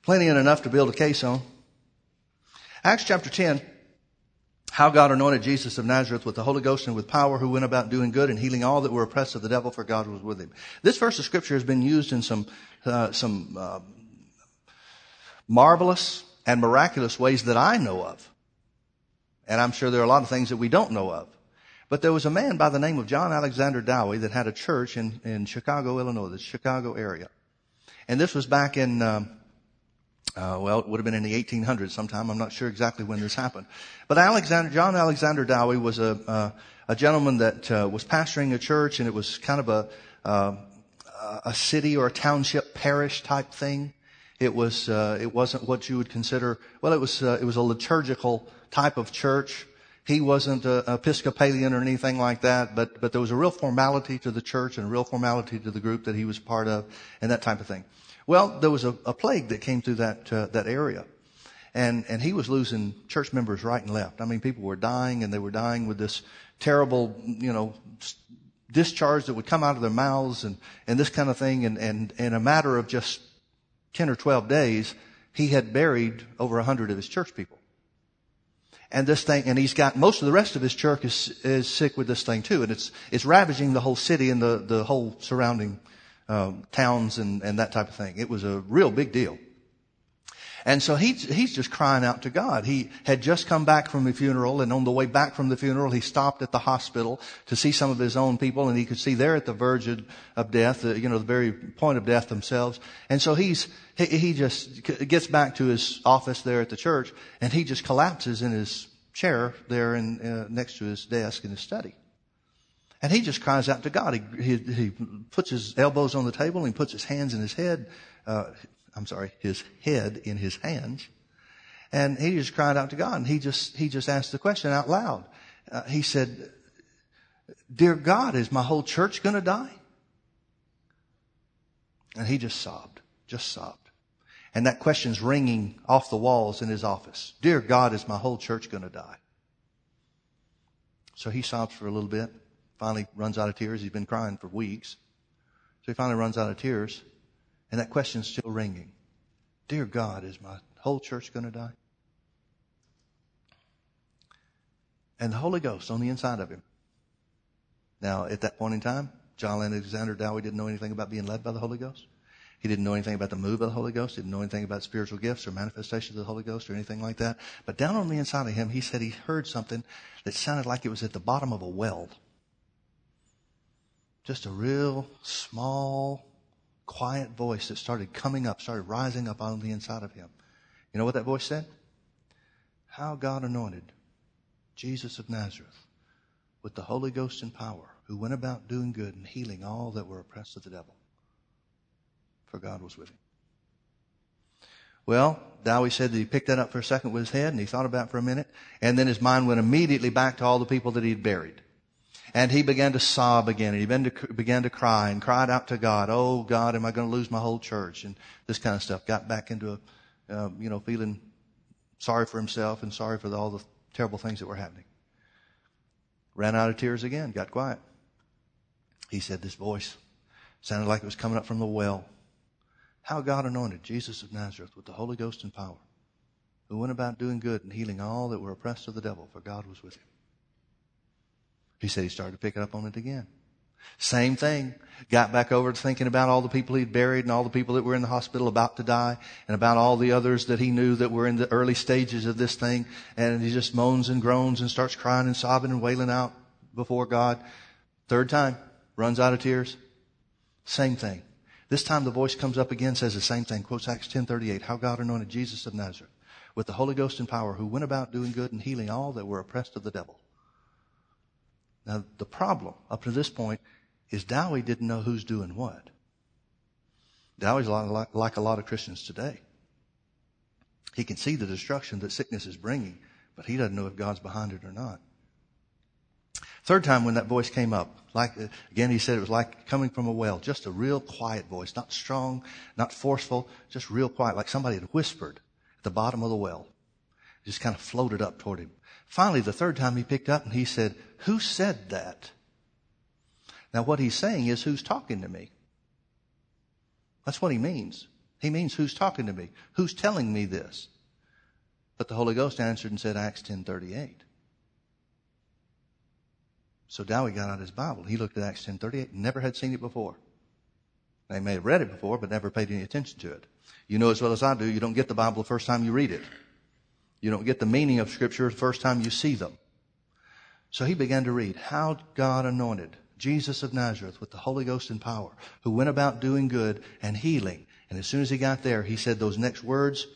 Plenty and enough to build a case on. Acts chapter 10. How God anointed Jesus of Nazareth with the Holy Ghost and with power who went about doing good and healing all that were oppressed of the devil for God was with him. This verse of scripture has been used in some, uh, some, uh, marvelous and miraculous ways that I know of. And I'm sure there are a lot of things that we don't know of. But there was a man by the name of John Alexander Dowie that had a church in, in Chicago, Illinois, the Chicago area. And this was back in, um, uh, well, it would have been in the 1800s sometime. I'm not sure exactly when this happened. But Alexander, John Alexander Dowie was a, uh, a gentleman that uh, was pastoring a church, and it was kind of a, uh, a city or a township parish type thing. It was, uh, it wasn't what you would consider, well, it was, uh, it was a liturgical type of church. He wasn't an Episcopalian or anything like that, but, but there was a real formality to the church and a real formality to the group that he was part of and that type of thing. Well, there was a, a plague that came through that, uh, that area. And, and he was losing church members right and left. I mean, people were dying and they were dying with this terrible, you know, discharge that would come out of their mouths and, and this kind of thing. And, and in a matter of just 10 or 12 days, he had buried over a hundred of his church people. And this thing, and he's got most of the rest of his church is, is sick with this thing too. And it's, it's ravaging the whole city and the, the whole surrounding um, towns and, and that type of thing. It was a real big deal. And so he's, he's just crying out to God. He had just come back from the funeral and on the way back from the funeral, he stopped at the hospital to see some of his own people and he could see they're at the verge of death, you know, the very point of death themselves. And so he's, he, he just gets back to his office there at the church and he just collapses in his chair there in, uh, next to his desk in his study. And he just cries out to God. He, he, he puts his elbows on the table and he puts his hands in his head, uh, I'm sorry, his head in his hands. And he just cried out to God and he just, he just asked the question out loud. Uh, he said, Dear God, is my whole church going to die? And he just sobbed, just sobbed. And that question's ringing off the walls in his office. Dear God, is my whole church going to die? So he sobs for a little bit, finally runs out of tears. He's been crying for weeks. So he finally runs out of tears. And that question's still ringing. Dear God, is my whole church going to die? And the Holy Ghost on the inside of him. Now, at that point in time, John Alexander Dowie didn't know anything about being led by the Holy Ghost. He didn't know anything about the move of the Holy Ghost. He didn't know anything about spiritual gifts or manifestations of the Holy Ghost or anything like that. But down on the inside of him, he said he heard something that sounded like it was at the bottom of a well. Just a real small, quiet voice that started coming up, started rising up on the inside of him. You know what that voice said? How God anointed Jesus of Nazareth with the Holy Ghost and power, who went about doing good and healing all that were oppressed of the devil. For God was with him. Well, Dowie said that he picked that up for a second with his head and he thought about it for a minute, and then his mind went immediately back to all the people that he'd buried. And he began to sob again. And he began to, began to cry and cried out to God, Oh God, am I going to lose my whole church? And this kind of stuff. Got back into a, uh, you know, feeling sorry for himself and sorry for the, all the terrible things that were happening. Ran out of tears again, got quiet. He said this voice sounded like it was coming up from the well. How God anointed Jesus of Nazareth with the Holy Ghost and power, who went about doing good and healing all that were oppressed of the devil, for God was with him. He said he started to pick up on it again. Same thing. Got back over to thinking about all the people he'd buried and all the people that were in the hospital about to die and about all the others that he knew that were in the early stages of this thing. And he just moans and groans and starts crying and sobbing and wailing out before God. Third time, runs out of tears. Same thing. This time the voice comes up again, says the same thing, quotes Acts 10:38, how God anointed Jesus of Nazareth with the Holy Ghost and power, who went about doing good and healing all that were oppressed of the devil. Now, the problem up to this point is Dowie didn't know who's doing what. Dowie's like, like a lot of Christians today. He can see the destruction that sickness is bringing, but he doesn't know if God's behind it or not. Third time when that voice came up, like again he said it was like coming from a well, just a real quiet voice, not strong, not forceful, just real quiet, like somebody had whispered at the bottom of the well. It just kind of floated up toward him. Finally, the third time he picked up and he said, Who said that? Now, what he's saying is, Who's talking to me? That's what he means. He means, Who's talking to me? Who's telling me this? But the Holy Ghost answered and said, Acts 10.38. So Dowie got out his Bible. He looked at Acts 10.38 never had seen it before. They may have read it before, but never paid any attention to it. You know as well as I do, you don't get the Bible the first time you read it. You don't get the meaning of scripture the first time you see them. So he began to read how God anointed Jesus of Nazareth with the Holy Ghost and power, who went about doing good and healing. And as soon as he got there, he said those next words,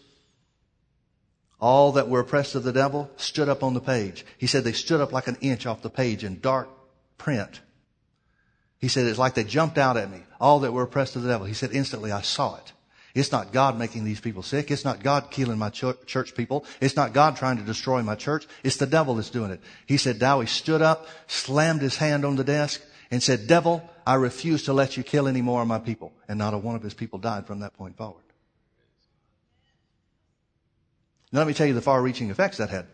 all that were oppressed of the devil stood up on the page. He said they stood up like an inch off the page in dark print. He said it's like they jumped out at me. All that were oppressed of the devil. He said instantly I saw it. It's not God making these people sick. It's not God killing my church people. It's not God trying to destroy my church. It's the devil that's doing it. He said Dowie stood up, slammed his hand on the desk, and said, devil, I refuse to let you kill any more of my people. And not a one of his people died from that point forward. Now let me tell you the far reaching effects that had.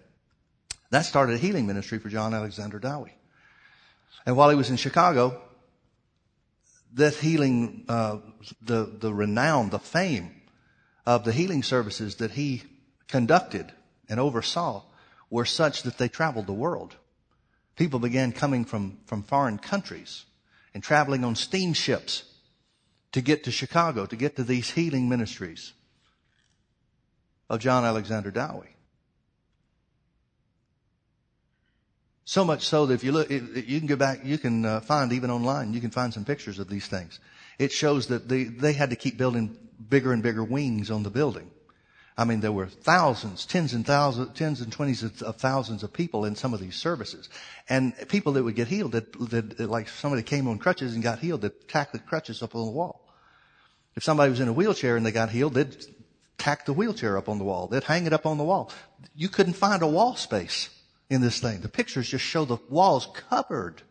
That started a healing ministry for John Alexander Dowie. And while he was in Chicago, that healing, uh, the, the renown, the fame of the healing services that he conducted and oversaw were such that they traveled the world. People began coming from, from foreign countries and traveling on steamships to get to Chicago, to get to these healing ministries of John Alexander Dowie. So much so that if you look, you can go back, you can uh, find even online, you can find some pictures of these things. It shows that they, they had to keep building bigger and bigger wings on the building. I mean, there were thousands, tens and thousands, tens and twenties of thousands of people in some of these services. And people that would get healed, that, that like somebody came on crutches and got healed, they'd tack the crutches up on the wall. If somebody was in a wheelchair and they got healed, they'd tack the wheelchair up on the wall. They'd hang it up on the wall. You couldn't find a wall space in this thing. The pictures just show the walls covered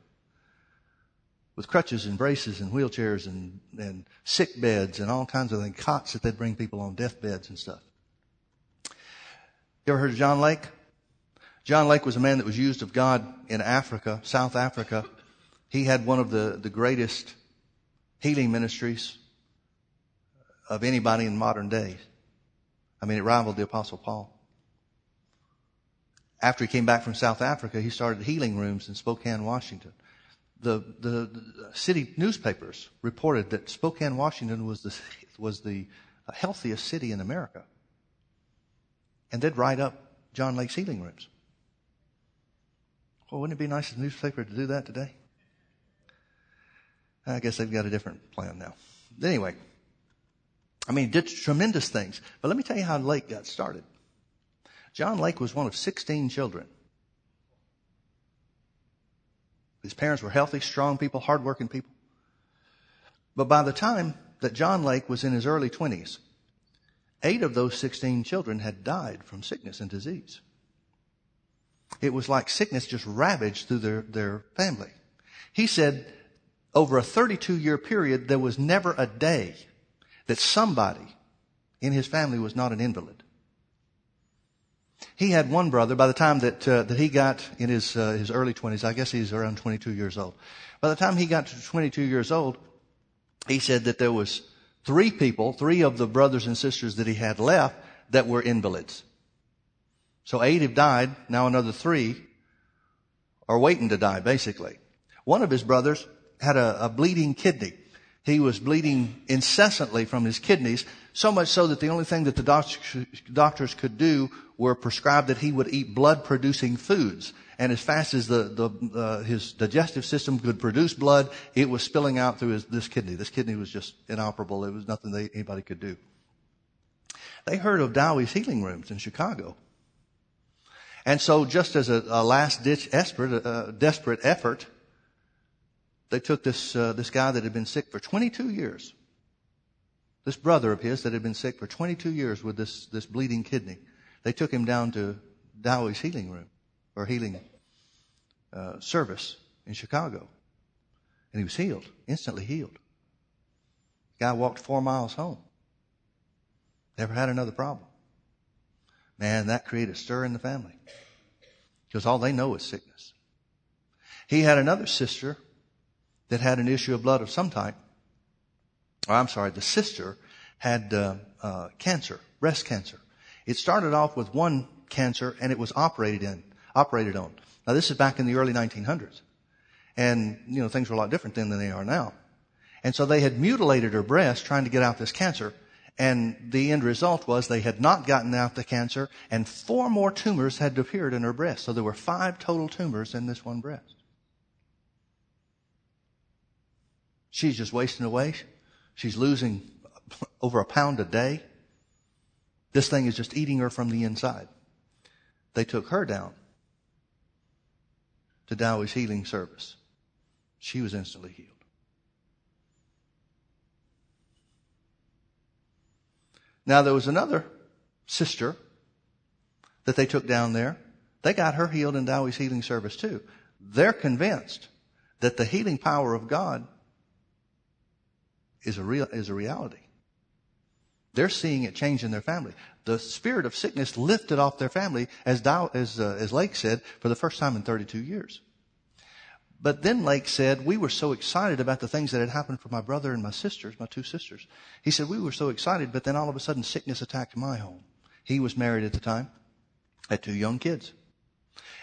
with crutches and braces and wheelchairs and, and sick beds and all kinds of things, cots that they'd bring people on deathbeds and stuff. You ever heard of John Lake? John Lake was a man that was used of God in Africa, South Africa. He had one of the, the greatest healing ministries of anybody in modern days. I mean, it rivaled the Apostle Paul after he came back from South Africa, he started healing rooms in Spokane, Washington. The, the, the city newspapers reported that Spokane, Washington was the, was the healthiest city in America. And they'd write up John Lake's healing rooms. Well, wouldn't it be nice as a newspaper to do that today? I guess they've got a different plan now. Anyway, I mean, did tremendous things. But let me tell you how Lake got started. John Lake was one of 16 children. His parents were healthy, strong people, hardworking people. But by the time that John Lake was in his early 20s, eight of those 16 children had died from sickness and disease. It was like sickness just ravaged through their, their family. He said over a 32 year period, there was never a day that somebody in his family was not an invalid. He had one brother by the time that, uh, that he got in his, uh, his early 20s. I guess he's around 22 years old. By the time he got to 22 years old, he said that there was three people, three of the brothers and sisters that he had left that were invalids. So eight have died. Now another three are waiting to die, basically. One of his brothers had a, a bleeding kidney. He was bleeding incessantly from his kidneys, so much so that the only thing that the doctors could do were prescribed that he would eat blood producing foods. And as fast as the, the uh, his digestive system could produce blood, it was spilling out through his, this kidney. This kidney was just inoperable. It was nothing they, anybody could do. They heard of Dowie's healing rooms in Chicago. And so just as a, a last ditch desperate, uh, desperate effort, they took this, uh, this guy that had been sick for 22 years, this brother of his that had been sick for 22 years with this, this bleeding kidney. They took him down to Dowie's healing room or healing uh, service in Chicago. And he was healed, instantly healed. Guy walked four miles home. Never had another problem. Man, that created a stir in the family. Because all they know is sickness. He had another sister that had an issue of blood of some type. Or I'm sorry, the sister had uh, uh, cancer, breast cancer. It started off with one cancer and it was operated in, operated on. Now this is back in the early 1900s. And, you know, things were a lot different then than they are now. And so they had mutilated her breast trying to get out this cancer. And the end result was they had not gotten out the cancer and four more tumors had appeared in her breast. So there were five total tumors in this one breast. She's just wasting away. She's losing over a pound a day. This thing is just eating her from the inside. They took her down to Dowie's healing service. She was instantly healed. Now there was another sister that they took down there. They got her healed in Dowie's healing service too. They're convinced that the healing power of God is a real, is a reality. They're seeing it change in their family. The spirit of sickness lifted off their family, as Dow, as, uh, as Lake said, for the first time in 32 years. But then Lake said, we were so excited about the things that had happened for my brother and my sisters, my two sisters. He said, we were so excited, but then all of a sudden sickness attacked my home. He was married at the time, had two young kids.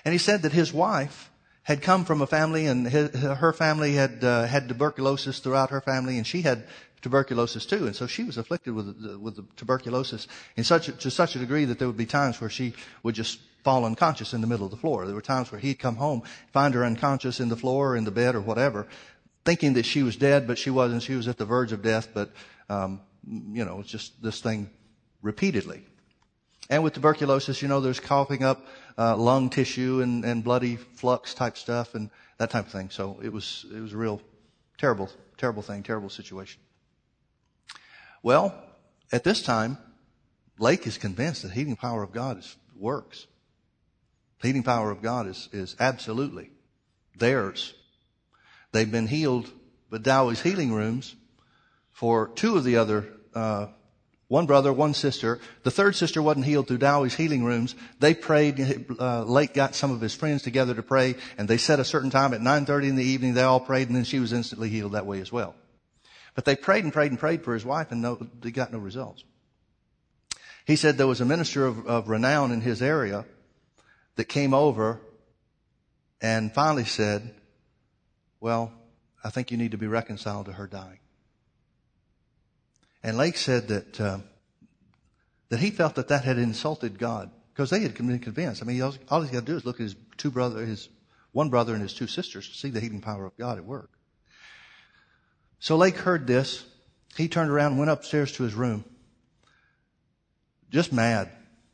And he said that his wife had come from a family and his, her family had uh, had tuberculosis throughout her family and she had tuberculosis too. And so she was afflicted with, the, with the tuberculosis in such a, to such a degree that there would be times where she would just fall unconscious in the middle of the floor. There were times where he'd come home, find her unconscious in the floor or in the bed or whatever, thinking that she was dead, but she wasn't. She was at the verge of death, but, um, you know, it's just this thing repeatedly. And with tuberculosis, you know, there's coughing up uh, lung tissue and, and bloody flux type stuff and that type of thing. So it was it was a real terrible, terrible thing, terrible situation. Well, at this time, Lake is convinced that healing power of God is, works. The healing power of God is, is absolutely theirs. They've been healed with Dowie's healing rooms for two of the other uh, one brother, one sister. The third sister wasn't healed through Dowie's healing rooms. They prayed. Uh, Lake got some of his friends together to pray, and they set a certain time at 9:30 in the evening. They all prayed, and then she was instantly healed that way as well. But they prayed and prayed and prayed for his wife, and no, they got no results. He said there was a minister of, of renown in his area that came over and finally said, "Well, I think you need to be reconciled to her dying." And Lake said that, uh, that he felt that that had insulted God because they had been convinced. I mean, all, all he's got to do is look at his two brother, his one brother and his two sisters to see the healing power of God at work. So Lake heard this. He turned around and went upstairs to his room. Just mad.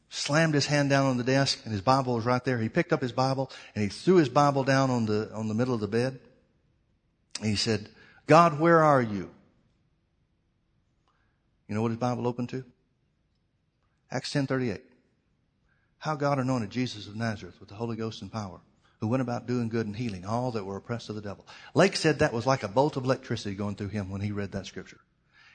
Slammed his hand down on the desk and his Bible was right there. He picked up his Bible and he threw his Bible down on the, on the middle of the bed. he said, God, where are you? You know what his Bible opened to? Acts 10:38. How God anointed Jesus of Nazareth with the Holy Ghost and power, who went about doing good and healing all that were oppressed of the devil. Lake said that was like a bolt of electricity going through him when he read that scripture.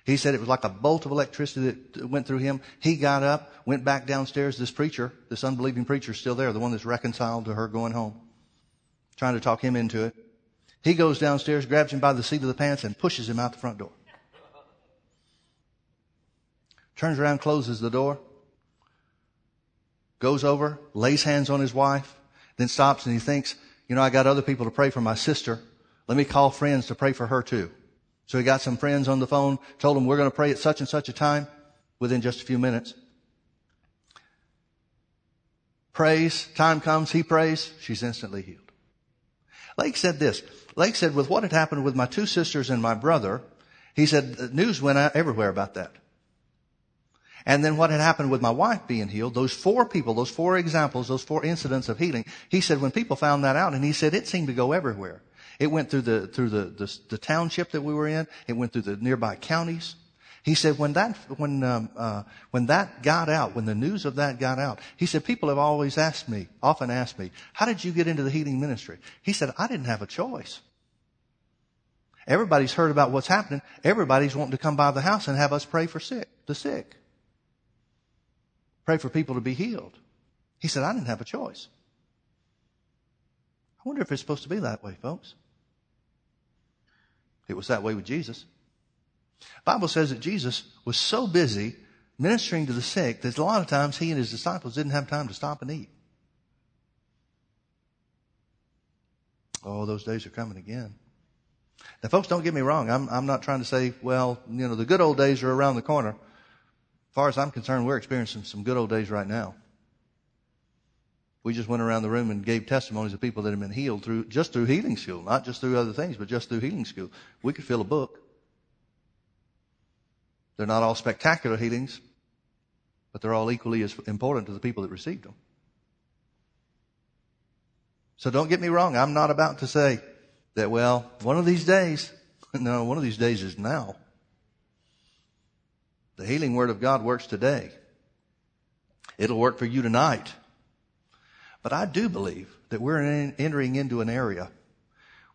He said it was like a bolt of electricity that went through him. He got up, went back downstairs. This preacher, this unbelieving preacher, is still there, the one that's reconciled to her going home, trying to talk him into it. He goes downstairs, grabs him by the seat of the pants, and pushes him out the front door turns around, closes the door, goes over, lays hands on his wife, then stops and he thinks, you know, I got other people to pray for my sister. Let me call friends to pray for her too. So he got some friends on the phone, told them we're going to pray at such and such a time within just a few minutes. Prays, time comes, he prays, she's instantly healed. Lake said this. Lake said, with what had happened with my two sisters and my brother, he said, news went out everywhere about that. And then what had happened with my wife being healed, those four people, those four examples, those four incidents of healing, he said when people found that out, and he said it seemed to go everywhere. It went through the, through the, the, the township that we were in. It went through the nearby counties. He said when that, when, um, uh, when that got out, when the news of that got out, he said people have always asked me, often asked me, how did you get into the healing ministry? He said, I didn't have a choice. Everybody's heard about what's happening. Everybody's wanting to come by the house and have us pray for sick, the sick. Pray for people to be healed. He said, I didn't have a choice. I wonder if it's supposed to be that way, folks. It was that way with Jesus. Bible says that Jesus was so busy ministering to the sick that a lot of times he and his disciples didn't have time to stop and eat. Oh, those days are coming again. Now, folks, don't get me wrong. I'm, I'm not trying to say, well, you know, the good old days are around the corner far as I'm concerned, we're experiencing some good old days right now. We just went around the room and gave testimonies of people that have been healed through, just through healing school, not just through other things, but just through healing school. We could fill a book. They're not all spectacular healings, but they're all equally as important to the people that received them. So don't get me wrong. I'm not about to say that, well, one of these days, [LAUGHS] no, one of these days is now. The healing word of God works today. It'll work for you tonight. But I do believe that we're entering into an area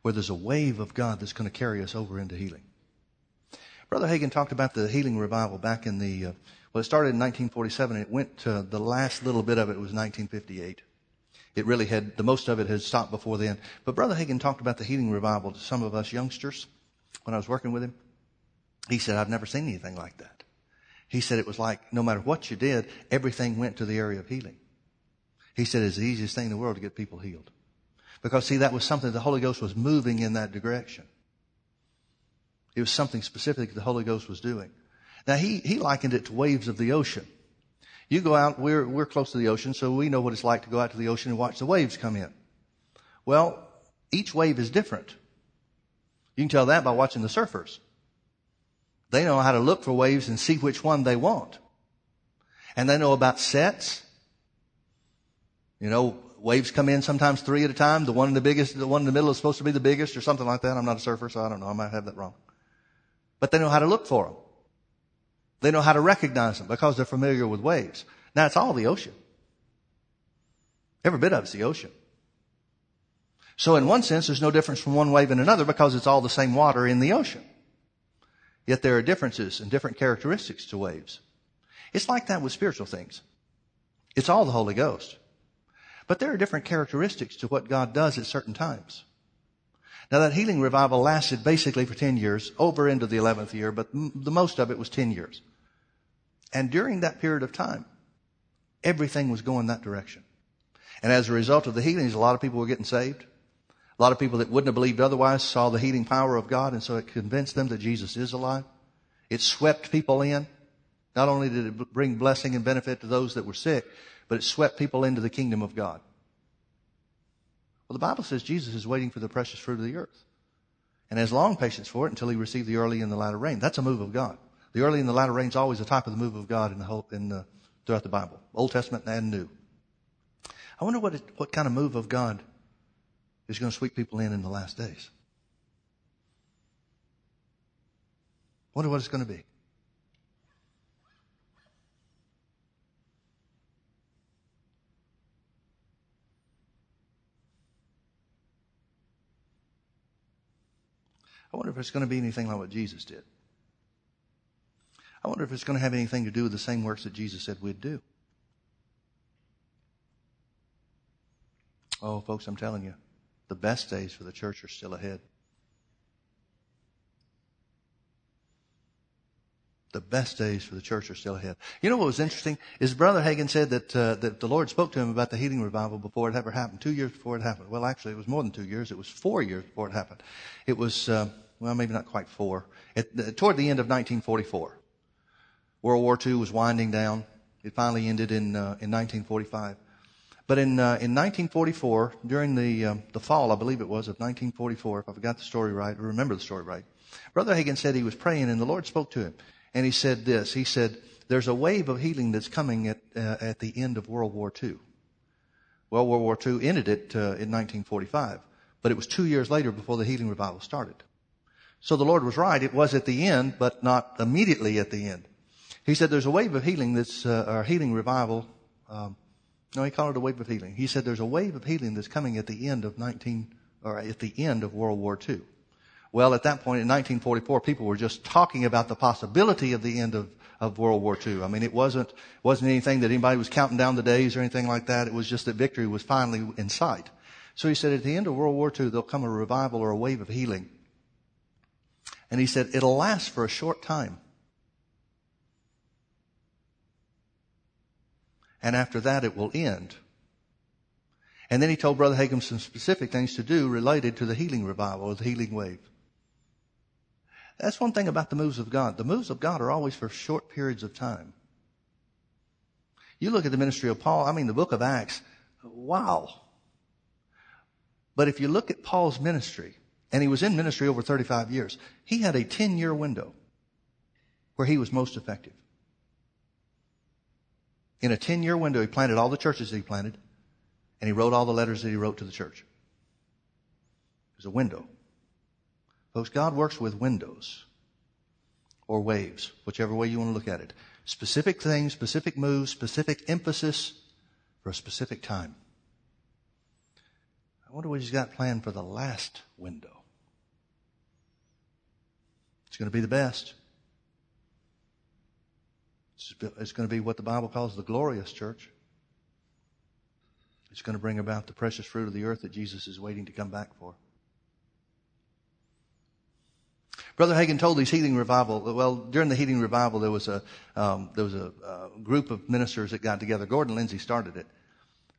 where there's a wave of God that's going to carry us over into healing. Brother Hagin talked about the healing revival back in the, uh, well, it started in 1947 and it went to the last little bit of it was 1958. It really had, the most of it had stopped before then. But Brother Hagin talked about the healing revival to some of us youngsters when I was working with him. He said, I've never seen anything like that. He said it was like no matter what you did, everything went to the area of healing. He said it's the easiest thing in the world to get people healed. Because see, that was something the Holy Ghost was moving in that direction. It was something specific the Holy Ghost was doing. Now he, he likened it to waves of the ocean. You go out, we're, we're close to the ocean, so we know what it's like to go out to the ocean and watch the waves come in. Well, each wave is different. You can tell that by watching the surfers. They know how to look for waves and see which one they want. And they know about sets. You know, waves come in sometimes three at a time. The one in the biggest, the one in the middle is supposed to be the biggest or something like that. I'm not a surfer, so I don't know. I might have that wrong. But they know how to look for them. They know how to recognize them because they're familiar with waves. Now it's all the ocean. Every bit of it's the ocean. So in one sense, there's no difference from one wave and another because it's all the same water in the ocean. Yet there are differences and different characteristics to waves. It's like that with spiritual things. It's all the Holy Ghost. But there are different characteristics to what God does at certain times. Now that healing revival lasted basically for 10 years, over into the 11th year, but the most of it was 10 years. And during that period of time, everything was going that direction. And as a result of the healings, a lot of people were getting saved. A lot of people that wouldn't have believed otherwise saw the healing power of God, and so it convinced them that Jesus is alive. It swept people in. Not only did it bring blessing and benefit to those that were sick, but it swept people into the kingdom of God. Well, the Bible says Jesus is waiting for the precious fruit of the earth and has long patience for it until he received the early and the latter rain. That's a move of God. The early and the latter rain is always a type of the move of God in the whole, in the, throughout the Bible, Old Testament and New. I wonder what, it, what kind of move of God is going to sweep people in in the last days. Wonder what it's going to be. I wonder if it's going to be anything like what Jesus did. I wonder if it's going to have anything to do with the same works that Jesus said we'd do. Oh, folks, I'm telling you, the best days for the church are still ahead. The best days for the church are still ahead. You know what was interesting is Brother Hagin said that uh, that the Lord spoke to him about the healing revival before it ever happened. Two years before it happened. Well, actually, it was more than two years. It was four years before it happened. It was uh, well, maybe not quite four. It, toward the end of 1944, World War II was winding down. It finally ended in uh, in 1945. But in uh, in 1944, during the um, the fall, I believe it was of 1944, if I got the story right, or remember the story right, Brother Hagin said he was praying and the Lord spoke to him. And he said this. He said, there's a wave of healing that's coming at, uh, at the end of World War II. Well, World War II ended it uh, in 1945, but it was two years later before the healing revival started. So the Lord was right. It was at the end, but not immediately at the end. He said there's a wave of healing that's, uh, or healing revival. Um, no, he called it a wave of healing. He said there's a wave of healing that's coming at the end of 19, or at the end of World War II. Well, at that point in 1944, people were just talking about the possibility of the end of, of World War II. I mean, it wasn't, wasn't anything that anybody was counting down the days or anything like that. It was just that victory was finally in sight. So he said at the end of World War II, there'll come a revival or a wave of healing. And he said, it'll last for a short time. And after that, it will end. And then he told Brother Hagin some specific things to do related to the healing revival or the healing wave. That's one thing about the moves of God. The moves of God are always for short periods of time. You look at the ministry of Paul, I mean, the book of Acts, wow. But if you look at Paul's ministry, and he was in ministry over 35 years, he had a 10 year window where he was most effective. In a 10 year window, he planted all the churches that he planted, and he wrote all the letters that he wrote to the church. It was a window. Folks, God works with windows or waves, whichever way you want to look at it. Specific things, specific moves, specific emphasis for a specific time. I wonder what he's got planned for the last window. It's going to be the best. It's going to be what the Bible calls the glorious church. It's going to bring about the precious fruit of the earth that Jesus is waiting to come back for. Brother Hagin told these healing revival. Well, during the healing revival, there was a um, there was a, a, group of ministers that got together. Gordon Lindsay started it.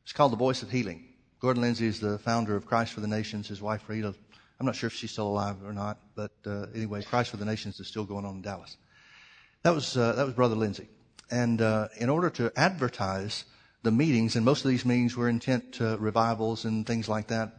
It's called the Voice of Healing. Gordon Lindsay is the founder of Christ for the Nations. His wife Freda, I'm not sure if she's still alive or not, but uh, anyway, Christ for the Nations is still going on in Dallas. That was uh, that was Brother Lindsay, and uh, in order to advertise the meetings, and most of these meetings were intent to revivals and things like that,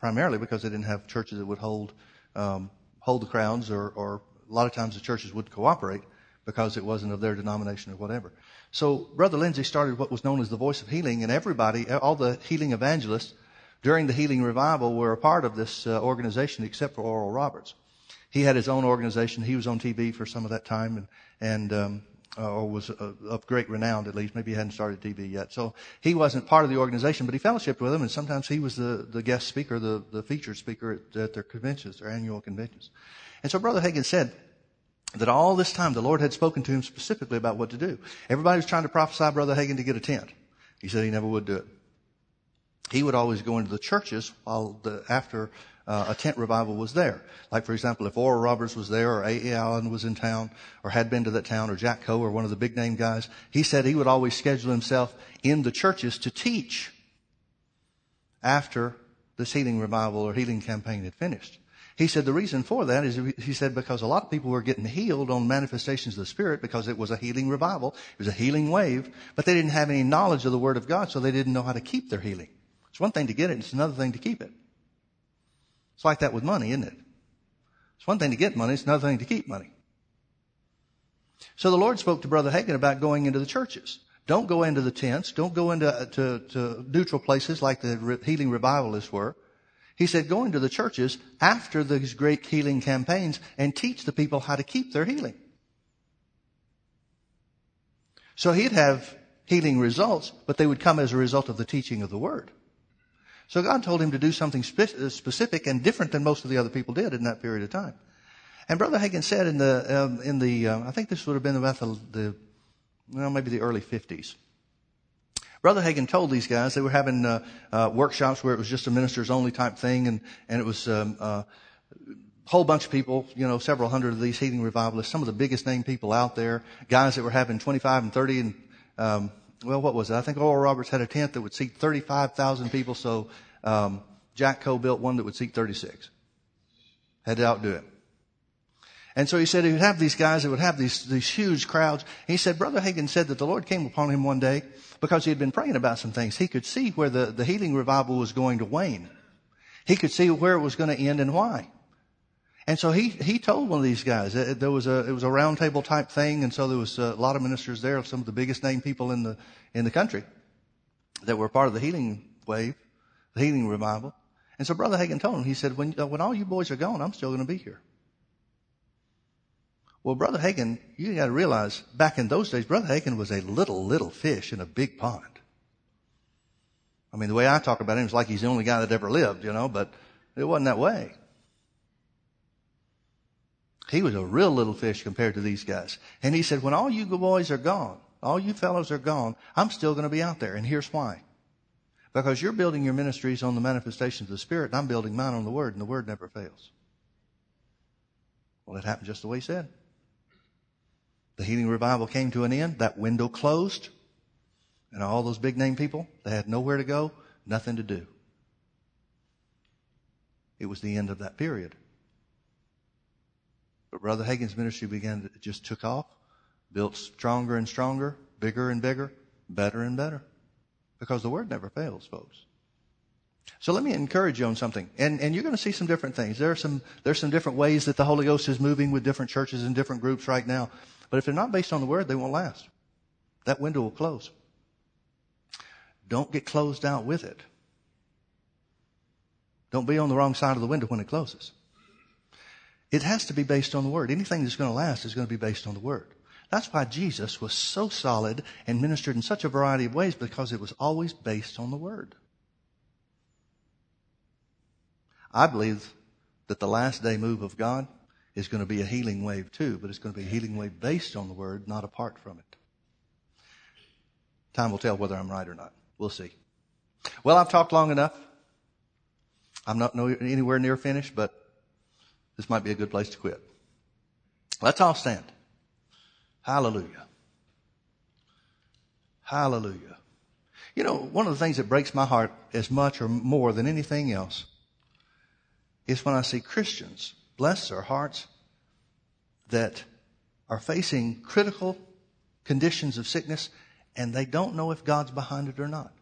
primarily because they didn't have churches that would hold um, hold the crowds, or, or a lot of times the churches would cooperate because it wasn't of their denomination or whatever. So Brother Lindsay started what was known as the Voice of Healing, and everybody, all the healing evangelists during the healing revival were a part of this uh, organization except for Oral Roberts. He had his own organization. He was on TV for some of that time, and and um, uh, or was uh, of great renown at least. Maybe he hadn't started TV yet. So he wasn't part of the organization, but he fellowshipped with them, and sometimes he was the, the guest speaker, the, the featured speaker at, at their conventions, their annual conventions. And so Brother Hagin said that all this time the Lord had spoken to him specifically about what to do. Everybody was trying to prophesy Brother Hagin to get a tent. He said he never would do it. He would always go into the churches while the, after uh, a tent revival was there. Like, for example, if Oral Roberts was there or A.E. Allen was in town or had been to that town or Jack Coe or one of the big name guys, he said he would always schedule himself in the churches to teach after this healing revival or healing campaign had finished. He said the reason for that is, he said, because a lot of people were getting healed on manifestations of the Spirit because it was a healing revival. It was a healing wave, but they didn't have any knowledge of the Word of God, so they didn't know how to keep their healing. It's one thing to get it, it's another thing to keep it. It's like that with money, isn't it? It's one thing to get money, it's another thing to keep money. So the Lord spoke to Brother Hagin about going into the churches. Don't go into the tents. Don't go into uh, to, to neutral places like the healing revivalists were. He said, go into the churches after these great healing campaigns and teach the people how to keep their healing. So he'd have healing results, but they would come as a result of the teaching of the word. So God told him to do something spe- uh, specific and different than most of the other people did in that period of time. And Brother Hagin said in the, um, in the, uh, I think this would have been about the, the, well, maybe the early 50s. Brother Hagin told these guys they were having uh, uh, workshops where it was just a ministers only type thing, and and it was um, uh, a whole bunch of people, you know, several hundred of these healing revivalists, some of the biggest name people out there, guys that were having 25 and 30 and um, well, what was it? I think Oral Roberts had a tent that would seat 35,000 people, so um, Jack Coe built one that would seat 36. Had to outdo him. And so he said he would have these guys that would have these, these huge crowds. He said, Brother Hagin said that the Lord came upon him one day because he had been praying about some things. He could see where the, the healing revival was going to wane. He could see where it was going to end and why. And so he, he told one of these guys, uh, there was a, it was a roundtable type thing, and so there was a lot of ministers there, some of the biggest name people in the, in the country that were part of the healing wave, the healing revival. And so Brother Hagin told him, he said, when, uh, when all you boys are gone, I'm still going to be here. Well, Brother Hagin, you got to realize, back in those days, Brother Hagin was a little, little fish in a big pond. I mean, the way I talk about him is like he's the only guy that ever lived, you know, but it wasn't that way. He was a real little fish compared to these guys. And he said, when all you good boys are gone, all you fellows are gone, I'm still going to be out there. And here's why. Because you're building your ministries on the manifestations of the Spirit, and I'm building mine on the Word, and the Word never fails. Well, it happened just the way he said. The healing revival came to an end. That window closed. And all those big name people, they had nowhere to go, nothing to do. It was the end of that period. But Brother Hagin's ministry began to just took off, built stronger and stronger, bigger and bigger, better and better. Because the word never fails, folks. So let me encourage you on something. And, and you're going to see some different things. There are some, there's some different ways that the Holy Ghost is moving with different churches and different groups right now. But if they're not based on the word, they won't last. That window will close. Don't get closed out with it. Don't be on the wrong side of the window when it closes. It has to be based on the Word. Anything that's going to last is going to be based on the Word. That's why Jesus was so solid and ministered in such a variety of ways because it was always based on the Word. I believe that the last day move of God is going to be a healing wave too, but it's going to be a healing wave based on the word, not apart from it. Time will tell whether I'm right or not. We'll see. Well, I've talked long enough. I'm not anywhere near finished, but this might be a good place to quit. Let's all stand. Hallelujah. Hallelujah. You know, one of the things that breaks my heart as much or more than anything else is when I see Christians, bless their hearts, that are facing critical conditions of sickness and they don't know if God's behind it or not.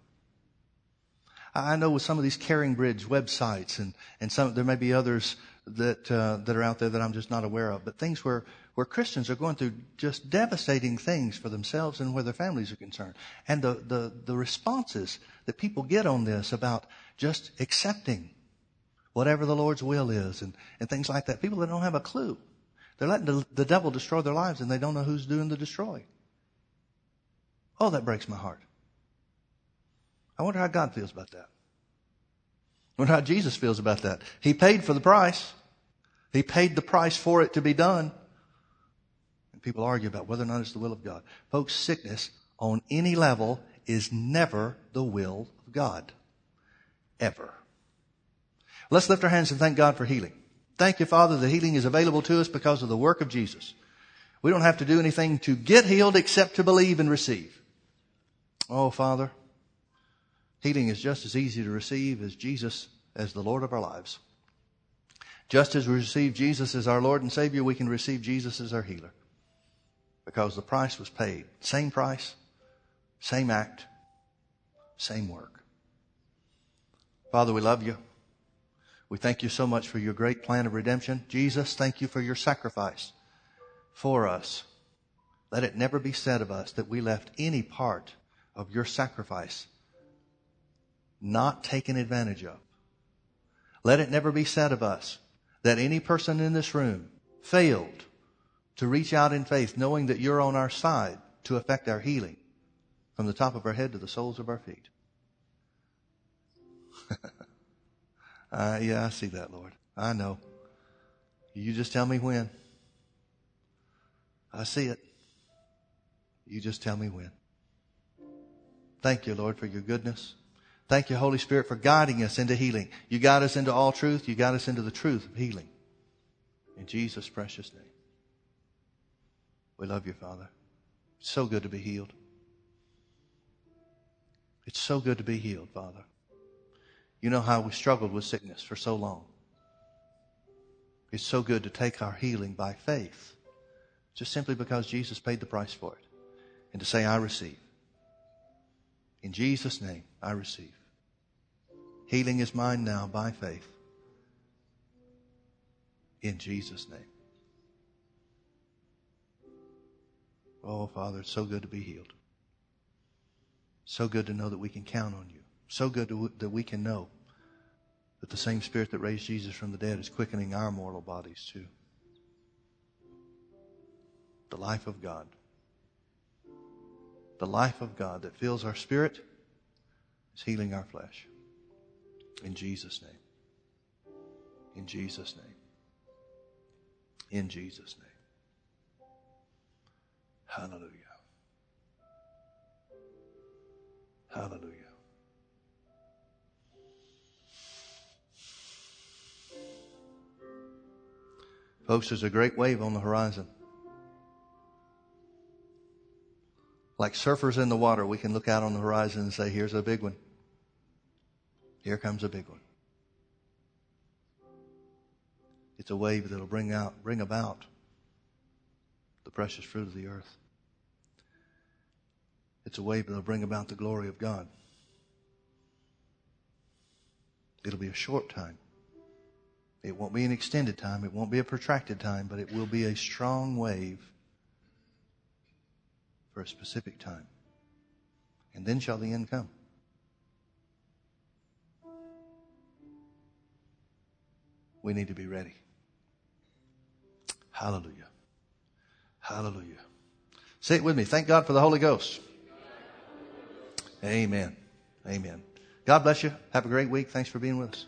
I know with some of these CaringBridge websites and, and some, there may be others that, uh, that are out there that I'm just not aware of, but things where, where Christians are going through just devastating things for themselves and where their families are concerned. And the, the, the responses that people get on this about just accepting whatever the Lord's will is and, and things like that. People that don't have a clue. They're letting the, the devil destroy their lives and they don't know who's doing the destroying. Oh, that breaks my heart. I wonder how God feels about that. I wonder how Jesus feels about that. He paid for the price. He paid the price for it to be done. And people argue about whether or not it's the will of God. Folks, sickness on any level is never the will of God. Ever. Let's lift our hands and thank God for healing. Thank you, Father, that healing is available to us because of the work of Jesus. We don't have to do anything to get healed except to believe and receive. Oh, Father, healing is just as easy to receive as Jesus as the Lord of our lives. Just as we receive Jesus as our Lord and Savior, we can receive Jesus as our healer. Because the price was paid. Same price, same act, same work. Father, we love you. We thank you so much for your great plan of redemption. Jesus, thank you for your sacrifice for us. Let it never be said of us that we left any part of your sacrifice not taken advantage of. Let it never be said of us that any person in this room failed to reach out in faith knowing that you're on our side to effect our healing from the top of our head to the soles of our feet. [LAUGHS] Uh, yeah, I see that, Lord. I know. You just tell me when. I see it. You just tell me when. Thank you, Lord, for your goodness. Thank you, Holy Spirit, for guiding us into healing. You guide us into all truth. You guide us into the truth of healing. In Jesus' precious name. We love you, Father. It's so good to be healed. It's so good to be healed, Father. You know how we struggled with sickness for so long. It's so good to take our healing by faith, just simply because Jesus paid the price for it, and to say, I receive. In Jesus' name, I receive. Healing is mine now by faith. In Jesus' name. Oh, Father, it's so good to be healed. So good to know that we can count on you so good that we can know that the same Spirit that raised Jesus from the dead is quickening our mortal bodies too. The life of God. The life of God that fills our spirit is healing our flesh. In Jesus' name. In Jesus' name. In Jesus' name. Hallelujah. Hallelujah. Folks, there's a great wave on the horizon. Like surfers in the water, we can look out on the horizon and say, here's a big one. Here comes a big one. It's a wave that'll bring out, bring about the precious fruit of the earth. It's a wave that'll bring about the glory of God. It'll be a short time. It won't be an extended time. It won't be a protracted time, but it will be a strong wave for a specific time. And then shall the end come. We need to be ready. Hallelujah. Hallelujah. Say it with me. Thank God for the Holy Ghost. Amen. Amen. God bless you. Have a great week. Thanks for being with us.